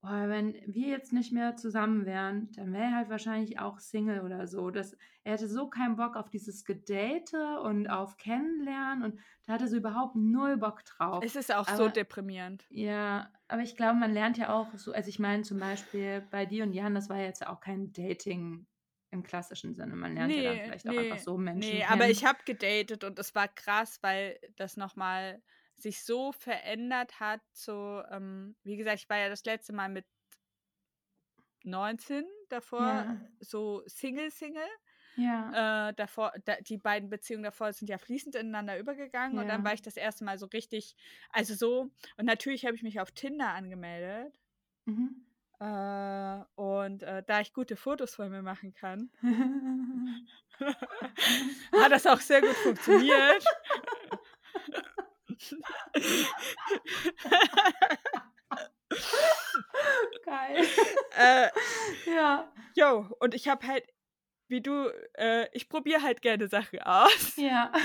boah, wenn wir jetzt nicht mehr zusammen wären, dann wäre er halt wahrscheinlich auch Single oder so. Das, er hätte so keinen Bock auf dieses Gedate und auf Kennenlernen und da hatte so überhaupt null Bock drauf. Es ist auch so Aber- deprimierend. Ja, aber ich glaube, man lernt ja auch so, also ich meine zum Beispiel bei dir und Jan, das war jetzt auch kein Dating im klassischen Sinne. Man lernt ja dann Nee, vielleicht auch nee, einfach so Menschen Nee, kennen. aber ich habe gedatet und es war krass, weil das nochmal sich so verändert hat. So, ähm, wie gesagt, ich war ja das letzte Mal mit 19 davor Ja. so Single-Single. Ja. Äh, davor, da, die beiden Beziehungen davor sind ja fließend ineinander übergegangen und dann Ja. war ich das erste Mal so richtig, also so, und natürlich habe ich mich auf Tinder angemeldet. Mhm. Äh, und äh, da ich gute Fotos von mir machen kann, hat das auch sehr gut funktioniert. Geil. äh, Ja. jo, und ich habe halt, wie du, äh, ich probiere halt gerne Sachen aus. Ja.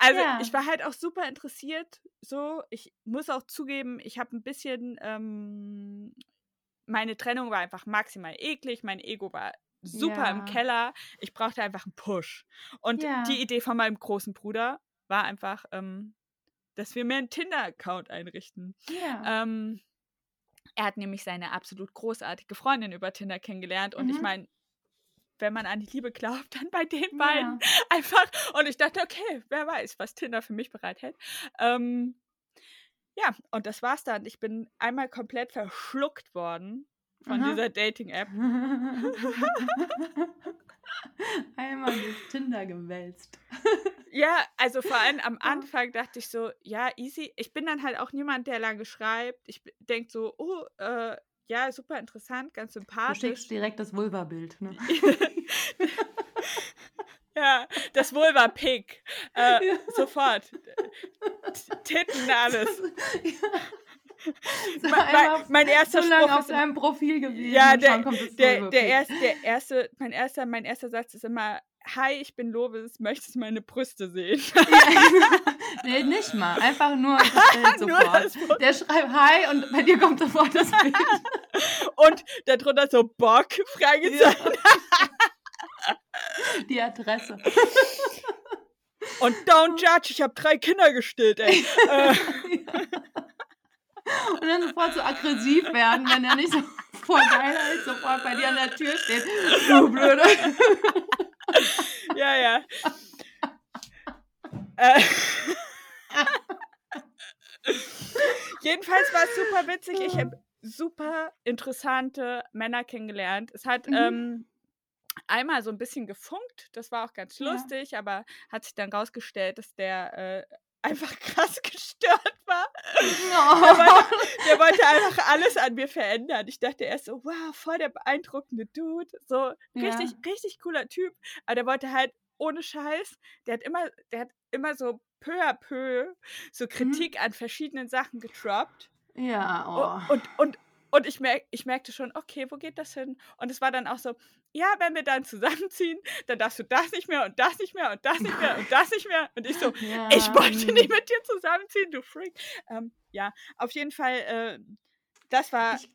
Also Ja. ich war halt auch super interessiert. So, ich muss auch zugeben, ich habe ein bisschen, ähm, meine Trennung war einfach maximal eklig, mein Ego war super im Ja. Keller. Ich brauchte einfach einen Push. Und Ja. die Idee von meinem großen Bruder war einfach, ähm, dass wir mir einen Tinder-Account einrichten. Ja. Ähm, er hat nämlich seine absolut großartige Freundin über Tinder kennengelernt und ich Mhm. meine, wenn man an die Liebe glaubt, dann bei den Ja. beiden einfach. Und ich dachte, okay, wer weiß, was Tinder für mich bereithält. Ähm, ja, und das war's dann. Ich bin einmal komplett verschluckt worden von Aha. dieser Dating-App. Einmal durch Tinder gewälzt. Ja, also vor allem am Ja. Anfang dachte ich so, ja, easy. Ich bin dann halt auch niemand, der lange schreibt. Ich denke so, oh, äh, ja, super interessant, ganz Du sympathisch. schickst direkt das Vulva-Bild, ne? ja, das wohl war Pick. Äh, Ja. Sofort. Titten, alles. So Mein, mein, mein erster so Spruch auf ist deinem Profil gewesen. Ja, der- der, der, erste, der erste, mein erster, mein erster Satz ist immer, hi, ich bin Lovis, möchtest du meine Brüste sehen? Ja. nee, nicht mal. Einfach nur das Bild Nur sofort. das. Der schreibt Hi und bei dir kommt sofort das Bild. Und darunter so Bock, Fragezeichen. Die Adresse. Und don't judge, ich habe drei Kinder gestillt, ey. äh, Und dann sofort so aggressiv werden, wenn er nicht so vor Geilheit sofort bei dir an der Tür steht. Du Blöde. ja, ja. äh, Jedenfalls war es super witzig. Ich habe super interessante Männer kennengelernt. Es hat Mhm. ähm, einmal so ein bisschen gefunkt. Das war auch ganz Ja. lustig, aber hat sich dann rausgestellt, dass der äh, einfach krass gestört war. Der wollte, der wollte einfach alles an mir verändern. Ich dachte erst so, wow, voll der beeindruckende Dude. So richtig, richtig cooler Typ. Aber der wollte halt ohne Scheiß, der hat immer, der hat immer so peu à peu so Mhm. Kritik an verschiedenen Sachen getroppt. Ja, oh. und, und, und ich, merk, ich merkte schon, okay, wo geht das hin? Und es war dann auch so, ja, wenn wir dann zusammenziehen, dann darfst du das nicht mehr und das nicht mehr und das nicht mehr und das nicht mehr. Und ich so, ja. ich wollte nicht mit dir zusammenziehen, du Freak. Ähm, ja, auf jeden Fall, äh, das war, Ich-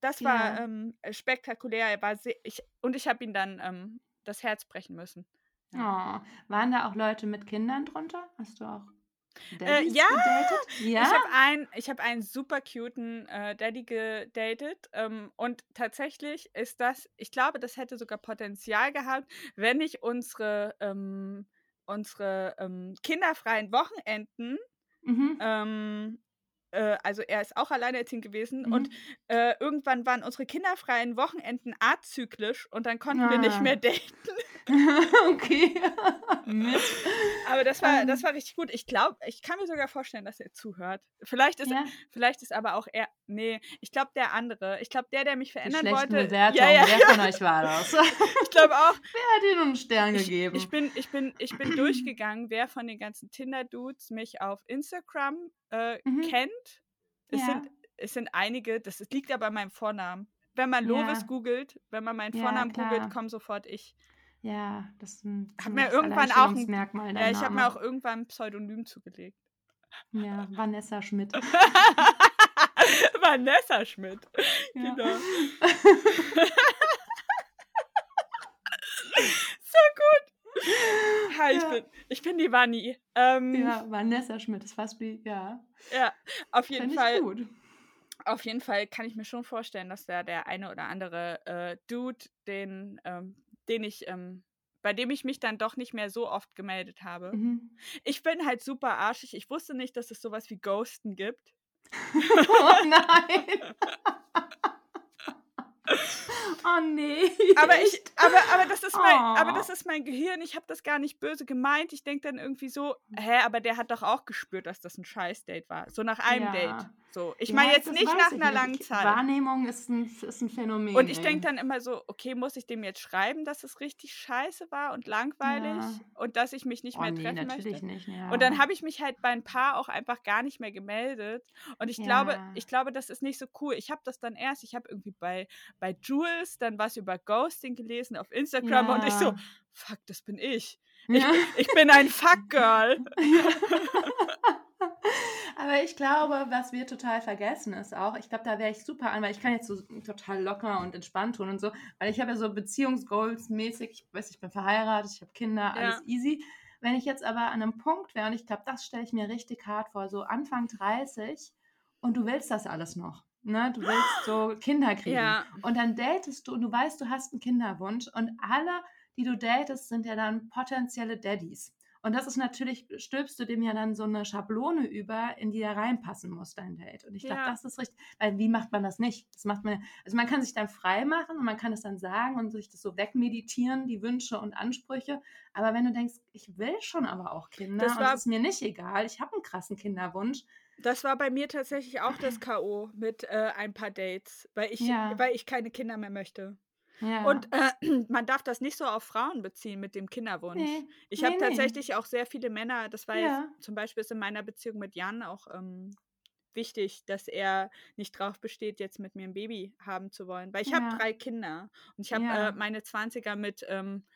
das war ja. ähm, spektakulär. Er war sehr, ich, und ich habe ihn dann ähm, das Herz brechen müssen. Oh. Waren da auch Leute mit Kindern drunter? Hast du auch Äh, Daddys ja, gedatet? Ja. Ich habe einen, ich hab einen super cuten äh, Daddy gedatet ähm, und tatsächlich ist das, ich glaube, das hätte sogar Potenzial gehabt, wenn ich unsere, ähm, unsere ähm, kinderfreien Wochenenden, mhm. Ähm, äh, also er ist auch alleinerziehend gewesen Mhm. und äh, irgendwann waren unsere kinderfreien Wochenenden azyklisch und dann konnten wir nicht Ah. mehr daten. okay. Aber das war, Ähm. das war richtig gut. Ich glaube, ich kann mir sogar vorstellen, dass er zuhört. Vielleicht ist Ja. Vielleicht ist aber auch er. Nee, ich glaube der andere. Ich glaube der, der mich verändern wollte. Ja, ja, Wer von euch war das? ich glaube auch. Wer hat dir einen Stern Ich, gegeben? ich, bin, ich, bin, ich bin durchgegangen, wer von den ganzen Tinder-Dudes mich auf Instagram äh, Mhm. kennt. Es, Ja. sind, es sind einige, das liegt aber an meinem Vornamen. Wenn man Ja. Lovis googelt, wenn man meinen Ja, Vornamen klar. googelt, kommt sofort ich. ja, das ist ein Hab mir irgendwann auch ein- Alleinstellungsmerkmal, Ja, ich habe mir auch irgendwann ein Pseudonym zugelegt. Ja, Vanessa Schmidt. Vanessa Schmidt. Ja. Genau. so gut. Hi, ich, Ja. bin, ich bin die Vanni. Ähm, ja. ja, Vanessa Schmidt ist fast wie, ja. auf jeden ich Fall. gut. Auf jeden Fall kann ich mir schon vorstellen, dass da der eine oder andere äh, Dude, den, ähm, den ich ähm, bei dem ich mich dann doch nicht mehr so oft gemeldet habe. Mhm. Ich bin halt super arschig. Ich wusste nicht, dass es sowas wie Ghosten gibt. Oh nein. Oh nee. Aber ich, aber, aber das ist mein, aber Oh. das ist mein Gehirn. Ich habe das gar nicht böse gemeint. Ich denke dann irgendwie so, hä, aber der hat doch auch gespürt, dass das ein Scheiß-Date war. So nach einem Ja. Date. So. Ich Ja, meine jetzt nicht nach ich einer nicht. langen Ich- Zeit. Wahrnehmung ist ein, ist ein Phänomen. Und ich denke dann immer so, okay, muss ich dem jetzt schreiben, dass es richtig scheiße war und langweilig Ja. und dass ich mich nicht oh, mehr nee, treffen natürlich möchte? nicht. Ja. Und dann habe ich mich halt bei ein paar auch einfach gar nicht mehr gemeldet. Und ich glaube, ich glaube, das ist nicht so cool. Ich habe das dann erst, ich habe irgendwie bei, bei Jules dann was über Ghosting gelesen auf Instagram und ich so, fuck, das bin ich. Ja. Ich bin ein Fuck-Girl. Aber ich glaube, was wir total vergessen ist auch, ich glaube, da wäre ich super an, weil ich kann jetzt so total locker und entspannt tun und so, weil ich habe ja so Beziehungsgoals mäßig, ich weiß, ich bin verheiratet, ich habe Kinder, alles easy. Wenn ich jetzt aber an einem Punkt wäre, und ich glaube, das stelle ich mir richtig hart vor, so Anfang 30 und du willst das alles noch. Ne? Du willst so Kinder kriegen. Ja. Und dann datest du und du weißt, du hast einen Kinderwunsch und alle, die du datest, sind ja dann potenzielle Daddys. Und das ist natürlich, stülpst du dem ja dann so eine Schablone über, in die da reinpassen muss, dein Date. Und ich glaube, Ja. das ist richtig, weil wie macht man das nicht? Das macht man, also man kann sich dann frei machen und man kann es dann sagen und sich das so wegmeditieren, die Wünsche und Ansprüche. Aber wenn du denkst, ich will schon aber auch Kinder Das war- es ist mir nicht egal, ich habe einen krassen Kinderwunsch. Das war bei mir tatsächlich auch das K.O. mit äh, ein paar Dates, weil ich, Ja. weil ich keine Kinder mehr möchte. Ja. Und äh, man darf das nicht so auf Frauen beziehen mit dem Kinderwunsch. nee. Ich Nee, habe nee. tatsächlich auch sehr viele Männer, das war Ja. jetzt zum Beispiel ist in meiner Beziehung mit Jan auch ähm, wichtig, dass er nicht drauf besteht, jetzt mit mir ein Baby haben zu wollen. Weil ich Ja. habe drei Kinder und ich habe Ja. äh, meine 20er mit, ähm,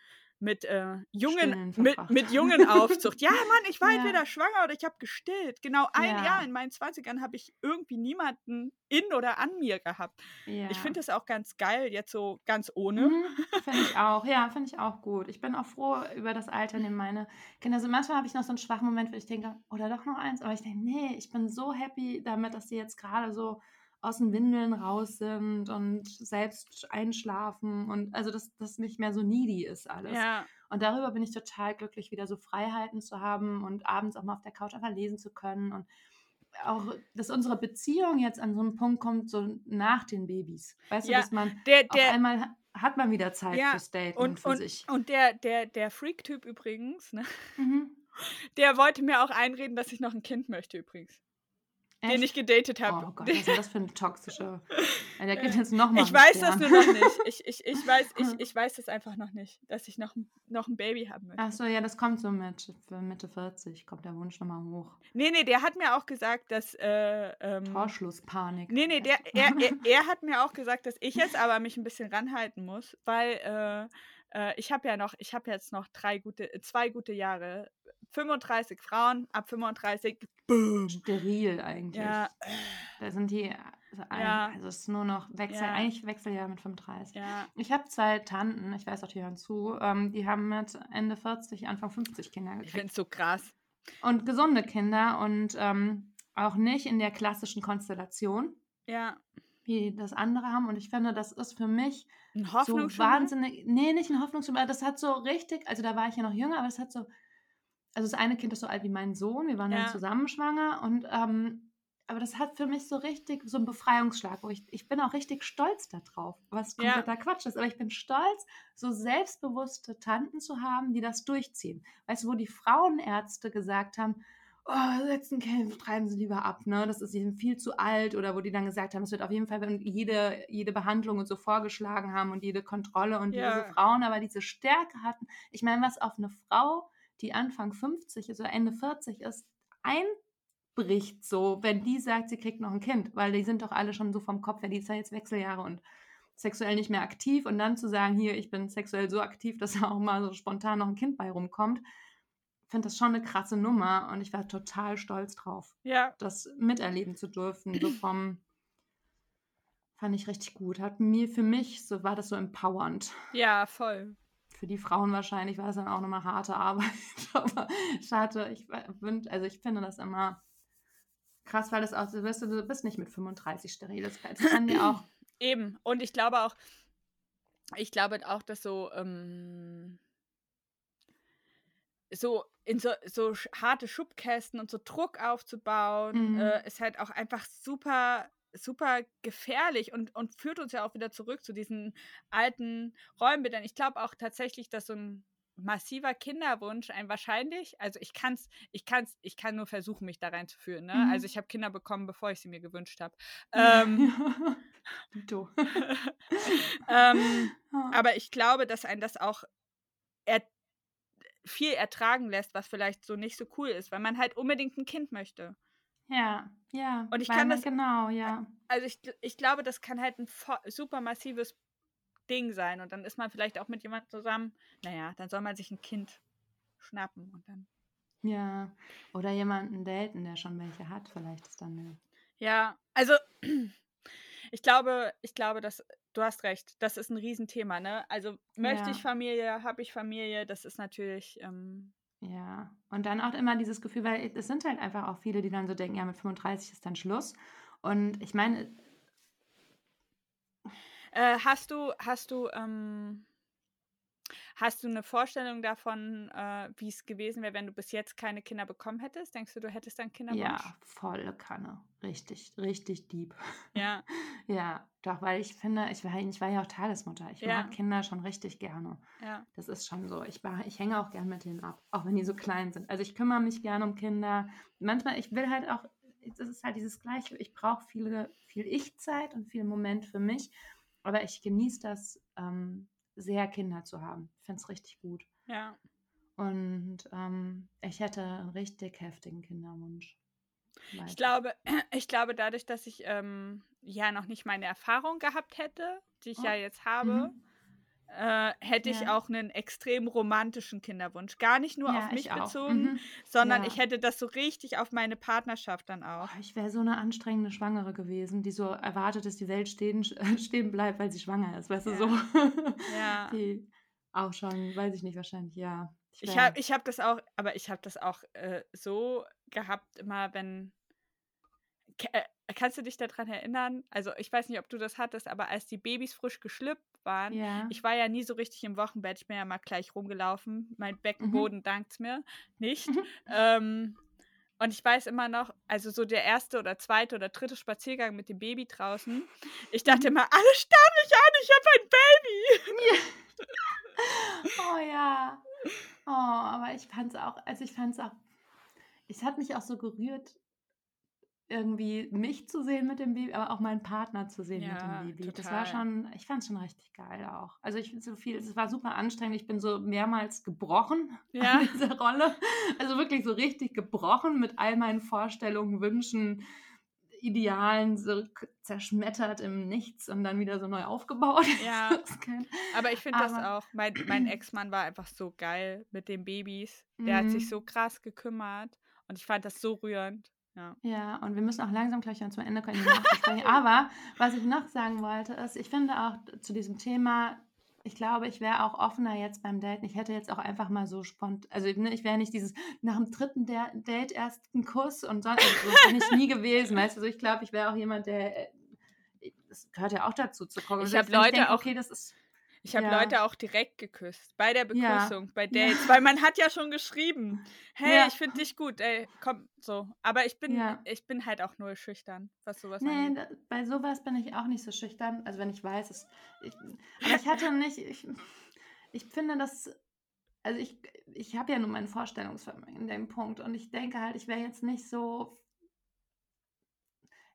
mit äh, Jungen, mit, mit Jungenaufzucht. ja, Mann, ich war Ja. entweder schwanger oder ich habe gestillt. Genau ein Ja. Jahr in meinen 20ern habe ich irgendwie niemanden in oder an mir gehabt. Ja. Ich finde das auch ganz geil, jetzt so ganz ohne. Mhm, finde ich auch. Ja, finde ich auch gut. Ich bin auch froh über das Alter, in dem meine Kinder sind. Manchmal habe ich noch so einen schwachen Moment, wo ich denke, oder doch noch eins. Aber ich denke, nee, ich bin so happy damit, dass sie jetzt gerade so aus den Windeln raus sind und selbst einschlafen und also, dass das nicht mehr so needy ist alles. Ja, Und darüber bin ich total glücklich, wieder so Freiheiten zu haben und abends auch mal auf der Couch einfach lesen zu können und auch, dass unsere Beziehung jetzt an so einen Punkt kommt, so nach den Babys. Weißt du, Ja, dass man der, auf der, einmal ha- hat man wieder Zeit Ja, fürs Daten und, für und, sich. und der, der, der Freak-Typ übrigens, ne, Mhm. der wollte mir auch einreden, dass ich noch ein Kind möchte übrigens. Den Echt? ich gedatet habe. Oh Gott, was ist denn das für eine toxische. Der geht jetzt nochmal. ich weiß das nur noch nicht. Ich, ich, ich, weiß, ich, ich weiß das einfach noch nicht, dass ich noch, ein- noch ein Baby haben möchte. Achso, ja, das kommt so mit Mitte 40, kommt der Wunsch nochmal hoch. Nee, nee, der hat mir auch gesagt, dass. Äh, ähm, Torschlusspanik. Nee, nee, der, er, er, er hat mir auch gesagt, dass ich jetzt aber mich ein bisschen ranhalten muss, weil äh, äh, ich habe ja noch, ich habe jetzt noch drei gute, äh, zwei gute Jahre. 35 Frauen, ab 35, boom. Steril eigentlich. Ja, Da sind die, also, ein, Ja. also es ist nur noch Wechsel, Ja. eigentlich Wechseljahr mit 35. ja, Ich habe zwei Tanten, ich weiß auch, die hören zu, ähm, die haben mit Ende 40, Anfang 50 Kinder ich gekriegt. finde es so krass. Und gesunde Kinder und ähm, auch nicht in der klassischen Konstellation, Ja, wie das andere haben. Und ich finde, das ist für mich ein so wahnsinnig, nee, nicht ein Hoffnungsschimmer, das hat so richtig, also da war ich ja noch jünger, aber es hat so, also das eine Kind ist so alt wie mein Sohn, wir waren Ja. dann zusammen schwanger und, ähm, aber das hat für mich so richtig so einen Befreiungsschlag, wo ich, ich bin auch richtig stolz darauf, was Ja. kompletter Quatsch ist, aber ich bin stolz, so selbstbewusste Tanten zu haben, die das durchziehen. Weißt du, wo die Frauenärzte gesagt haben, oh, letzten Kind treiben sie lieber ab, ne? Das ist ihnen viel zu alt oder wo die dann gesagt haben, es wird auf jeden Fall und jede, jede Behandlung und so vorgeschlagen haben und jede Kontrolle und Ja. diese Frauen aber diese Stärke hatten. Ich meine, was auf eine Frau, die Anfang 50 ist oder Ende 40 ist, einbricht so, wenn die sagt, sie kriegt noch ein Kind, weil die sind doch alle schon so vom Kopf her, die ist ja jetzt Wechseljahre und sexuell nicht mehr aktiv und dann zu sagen, hier, ich bin sexuell so aktiv, dass da auch mal so spontan noch ein Kind bei rumkommt, finde das schon eine krasse Nummer und ich war total stolz drauf, Ja, das miterleben zu dürfen, so vom fand ich richtig gut. Hat mir für mich so war das so empowernd. ja, voll. Für die Frauen wahrscheinlich war es dann auch nochmal harte Arbeit, aber schade, ich wünsch, also ich finde das immer krass, weil das auch, du bist, du bist nicht mit 35 steril. Das kann- das kann dir auch Eben. Und ich glaube auch, ich glaube auch, dass so, ähm, so in so, so harte Schubkästen und so Druck aufzubauen, Mhm. äh, ist halt auch einfach super, super gefährlich und, und führt uns ja auch wieder zurück zu diesen alten Rollenbildern. Ich glaube auch tatsächlich, dass so ein massiver Kinderwunsch ein wahrscheinlich, also ich kann's, ich kann's, ich kann nur versuchen, mich da reinzuführen. Ne? Mhm. Also ich habe Kinder bekommen, bevor ich sie mir gewünscht habe. Ähm. Dito. ähm, Ja. aber ich glaube, dass ein das auch er viel ertragen lässt, was vielleicht so nicht so cool ist, weil man halt unbedingt ein Kind möchte. Ja, ja, Und ich kann das, genau, ja. also ich, ich glaube, das kann halt ein super massives Ding sein. Und dann ist man vielleicht auch mit jemandem zusammen, naja, dann soll man sich ein Kind schnappen und dann. Ja. Oder jemanden daten, der schon welche hat, vielleicht ist dann eine Ja, also ich glaube, ich glaube, dass du hast recht, das ist ein Riesenthema, ne? Also möchte ich Ja. Familie, habe ich Familie, das ist natürlich, ähm, Ja, und dann auch immer dieses Gefühl, weil es sind halt einfach auch viele, die dann so denken, ja, mit 35 ist dann Schluss. Und ich meine, Äh, hast du, hast du, ähm, hast du eine Vorstellung davon, äh, wie es gewesen wäre, wenn du bis jetzt keine Kinder bekommen hättest? Denkst du, du hättest dann Kinderwunsch? ja, volle Kanne. Richtig, richtig deep. Ja, Ja, doch, weil ich finde, ich war, ich war ja auch Tagesmutter. Ich Ja. mag Kinder schon richtig gerne. ja, Das ist schon so. Ich, war- ich hänge auch gern mit denen ab, auch wenn die so klein sind. Also ich kümmere mich gern um Kinder. Manchmal, ich will halt auch, das ist halt dieses Gleiche, ich brauche viele, viel Ich-Zeit und viel Moment für mich. Aber ich genieße das ähm, sehr, Kinder zu haben. Ich finde es richtig gut. ja. Und ähm, ich hätte einen richtig heftigen Kinderwunsch. Ich glaube, ich glaube, dadurch, dass ich ähm, ja noch nicht meine Erfahrung gehabt hätte, die ich Oh. ja jetzt habe, Mhm. Äh, hätte ich Ja. auch einen extrem romantischen Kinderwunsch. Gar nicht nur Ja, auf mich ich bezogen, Mhm. sondern Ja. ich hätte das so richtig auf meine Partnerschaft dann auch. Boah, ich wäre so eine anstrengende Schwangere gewesen, die so erwartet, dass die Welt stehen, stehen bleibt, weil sie schwanger ist. Weißt du, so. Ja. Die auch schon, weiß ich nicht, wahrscheinlich, ja. Ich wär- habe ich hab das auch, aber ich habe das auch äh, so gehabt, immer wenn. Äh, Kannst du dich daran erinnern? Also, ich weiß nicht, ob du das hattest, aber als die Babys frisch geschlüpft waren, ja. ich war ja nie so richtig im Wochenbett, ich bin ja mal gleich rumgelaufen. Mein Mhm. Beckenboden dankt's mir nicht. Mhm. Ähm, und ich weiß immer noch, also so der erste oder zweite oder dritte Spaziergang mit dem Baby draußen. Ich dachte Mhm. immer, alle starren mich an, ich habe ein Baby. Oh ja. Oh, aber ich fand es auch, also ich fand es auch, es hat mich auch so gerührt, irgendwie mich zu sehen mit dem Baby, aber auch meinen Partner zu sehen mit Ja, dem Baby. Das war total. schon, ich fand es schon richtig geil auch. Also ich finde so viel, es war super anstrengend. Ich bin so mehrmals gebrochen Ja. an dieser Rolle. Also wirklich so richtig gebrochen mit all meinen Vorstellungen, Wünschen, Idealen, so zerschmettert im Nichts und dann wieder so neu aufgebaut. Ja. Aber ich finde das auch, mein, mein Ex-Mann war einfach so geil mit den Babys. Der hat sich Mhm. so krass gekümmert und ich fand das so rührend. Ja. Ja, und wir müssen auch langsam gleich dann zum Ende kommen. Aber was ich noch sagen wollte, ist, ich finde auch zu diesem Thema, ich glaube, ich wäre auch offener jetzt beim Daten. Ich hätte jetzt auch einfach mal so spontan, also ne, ich wäre nicht dieses nach dem dritten Da- Date erst einen Kuss und sonst, also so bin ich nie gewesen. Weißt du, so, ich glaube, ich wäre auch jemand, der, äh, das gehört ja auch dazu zu gucken. Ich Selbst hab wenn Leute denke, auch- okay, das ist, Ich habe Ja. Leute auch direkt geküsst. Bei der Ja. Begrüßung, bei Ja. Dates. Weil man hat ja schon geschrieben, hey, Ja. ich finde dich gut, ey, komm, so. Aber ich bin, Ja. ich bin halt auch nur schüchtern, was sowas Nee, angeht. da, bei sowas bin ich auch nicht so schüchtern. Also wenn ich weiß, es, ich, aber ich hatte nicht, ich, ich finde das, also ich, ich habe ja nur mein Vorstellungsvermögen in dem Punkt und ich denke halt, ich wäre jetzt nicht so,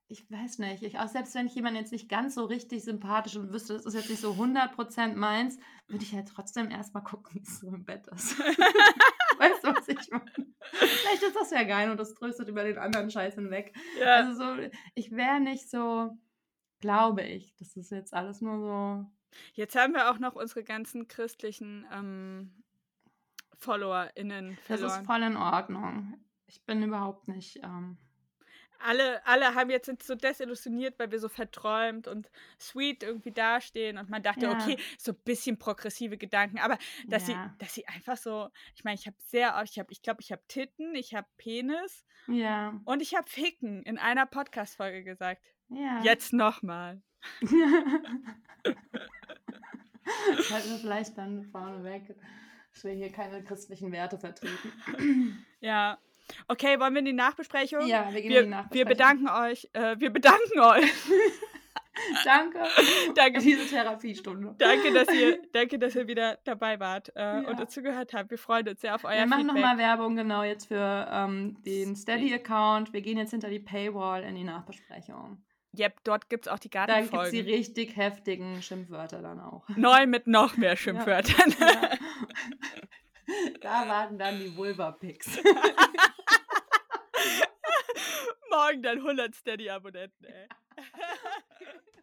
ich weiß nicht, ich, auch selbst wenn ich jemanden jetzt nicht ganz so richtig sympathisch und wüsste, das ist jetzt nicht so 100% meins, würde ich halt trotzdem erstmal gucken, wie es so im Bett ist. weißt du, was ich meine? Vielleicht ist das ja geil und das tröstet über den anderen Scheiß hinweg. Ja. Also so, ich wäre nicht so, glaube ich. Das ist jetzt alles nur so. Jetzt haben wir auch noch unsere ganzen christlichen ähm, FollowerInnen Das verloren. ist voll in Ordnung. Ich bin überhaupt nicht. Ähm, alle, alle haben jetzt sind so desillusioniert, weil wir so verträumt und sweet irgendwie dastehen und man dachte, Ja. okay, so ein bisschen progressive Gedanken, aber dass Ja. sie, dass sie einfach so, ich meine, ich habe sehr, oft- ich habe, ich glaube, ich habe Titten, ich habe Penis ja. und ich habe Ficken in einer Podcast-Folge gesagt. Ja. Jetzt nochmal. Sollten wir vielleicht dann vorneweg dass wir hier keine christlichen Werte vertreten. Ja. Okay, wollen wir in die Nachbesprechung? Ja, wir gehen Wir, in die Nachbesprechung. wir bedanken euch. Äh, wir bedanken euch. Danke Danke. für diese Therapiestunde. Danke, dass ihr, danke, dass ihr wieder dabei wart äh, Ja. und uns zugehört habt. Wir freuen uns sehr auf euer Wir machen nochmal Werbung genau jetzt für ähm, den Steady-Account. Wir gehen jetzt hinter die Paywall in die Nachbesprechung. Yep, dort gibt es auch die Da gibt es die Gartenfolgen. richtig heftigen Schimpfwörter dann auch. Neu mit noch mehr Schimpfwörtern. Ja. Da warten dann die Vulva-Pics. Morgen dein 100 Steady-Abonnenten, ey.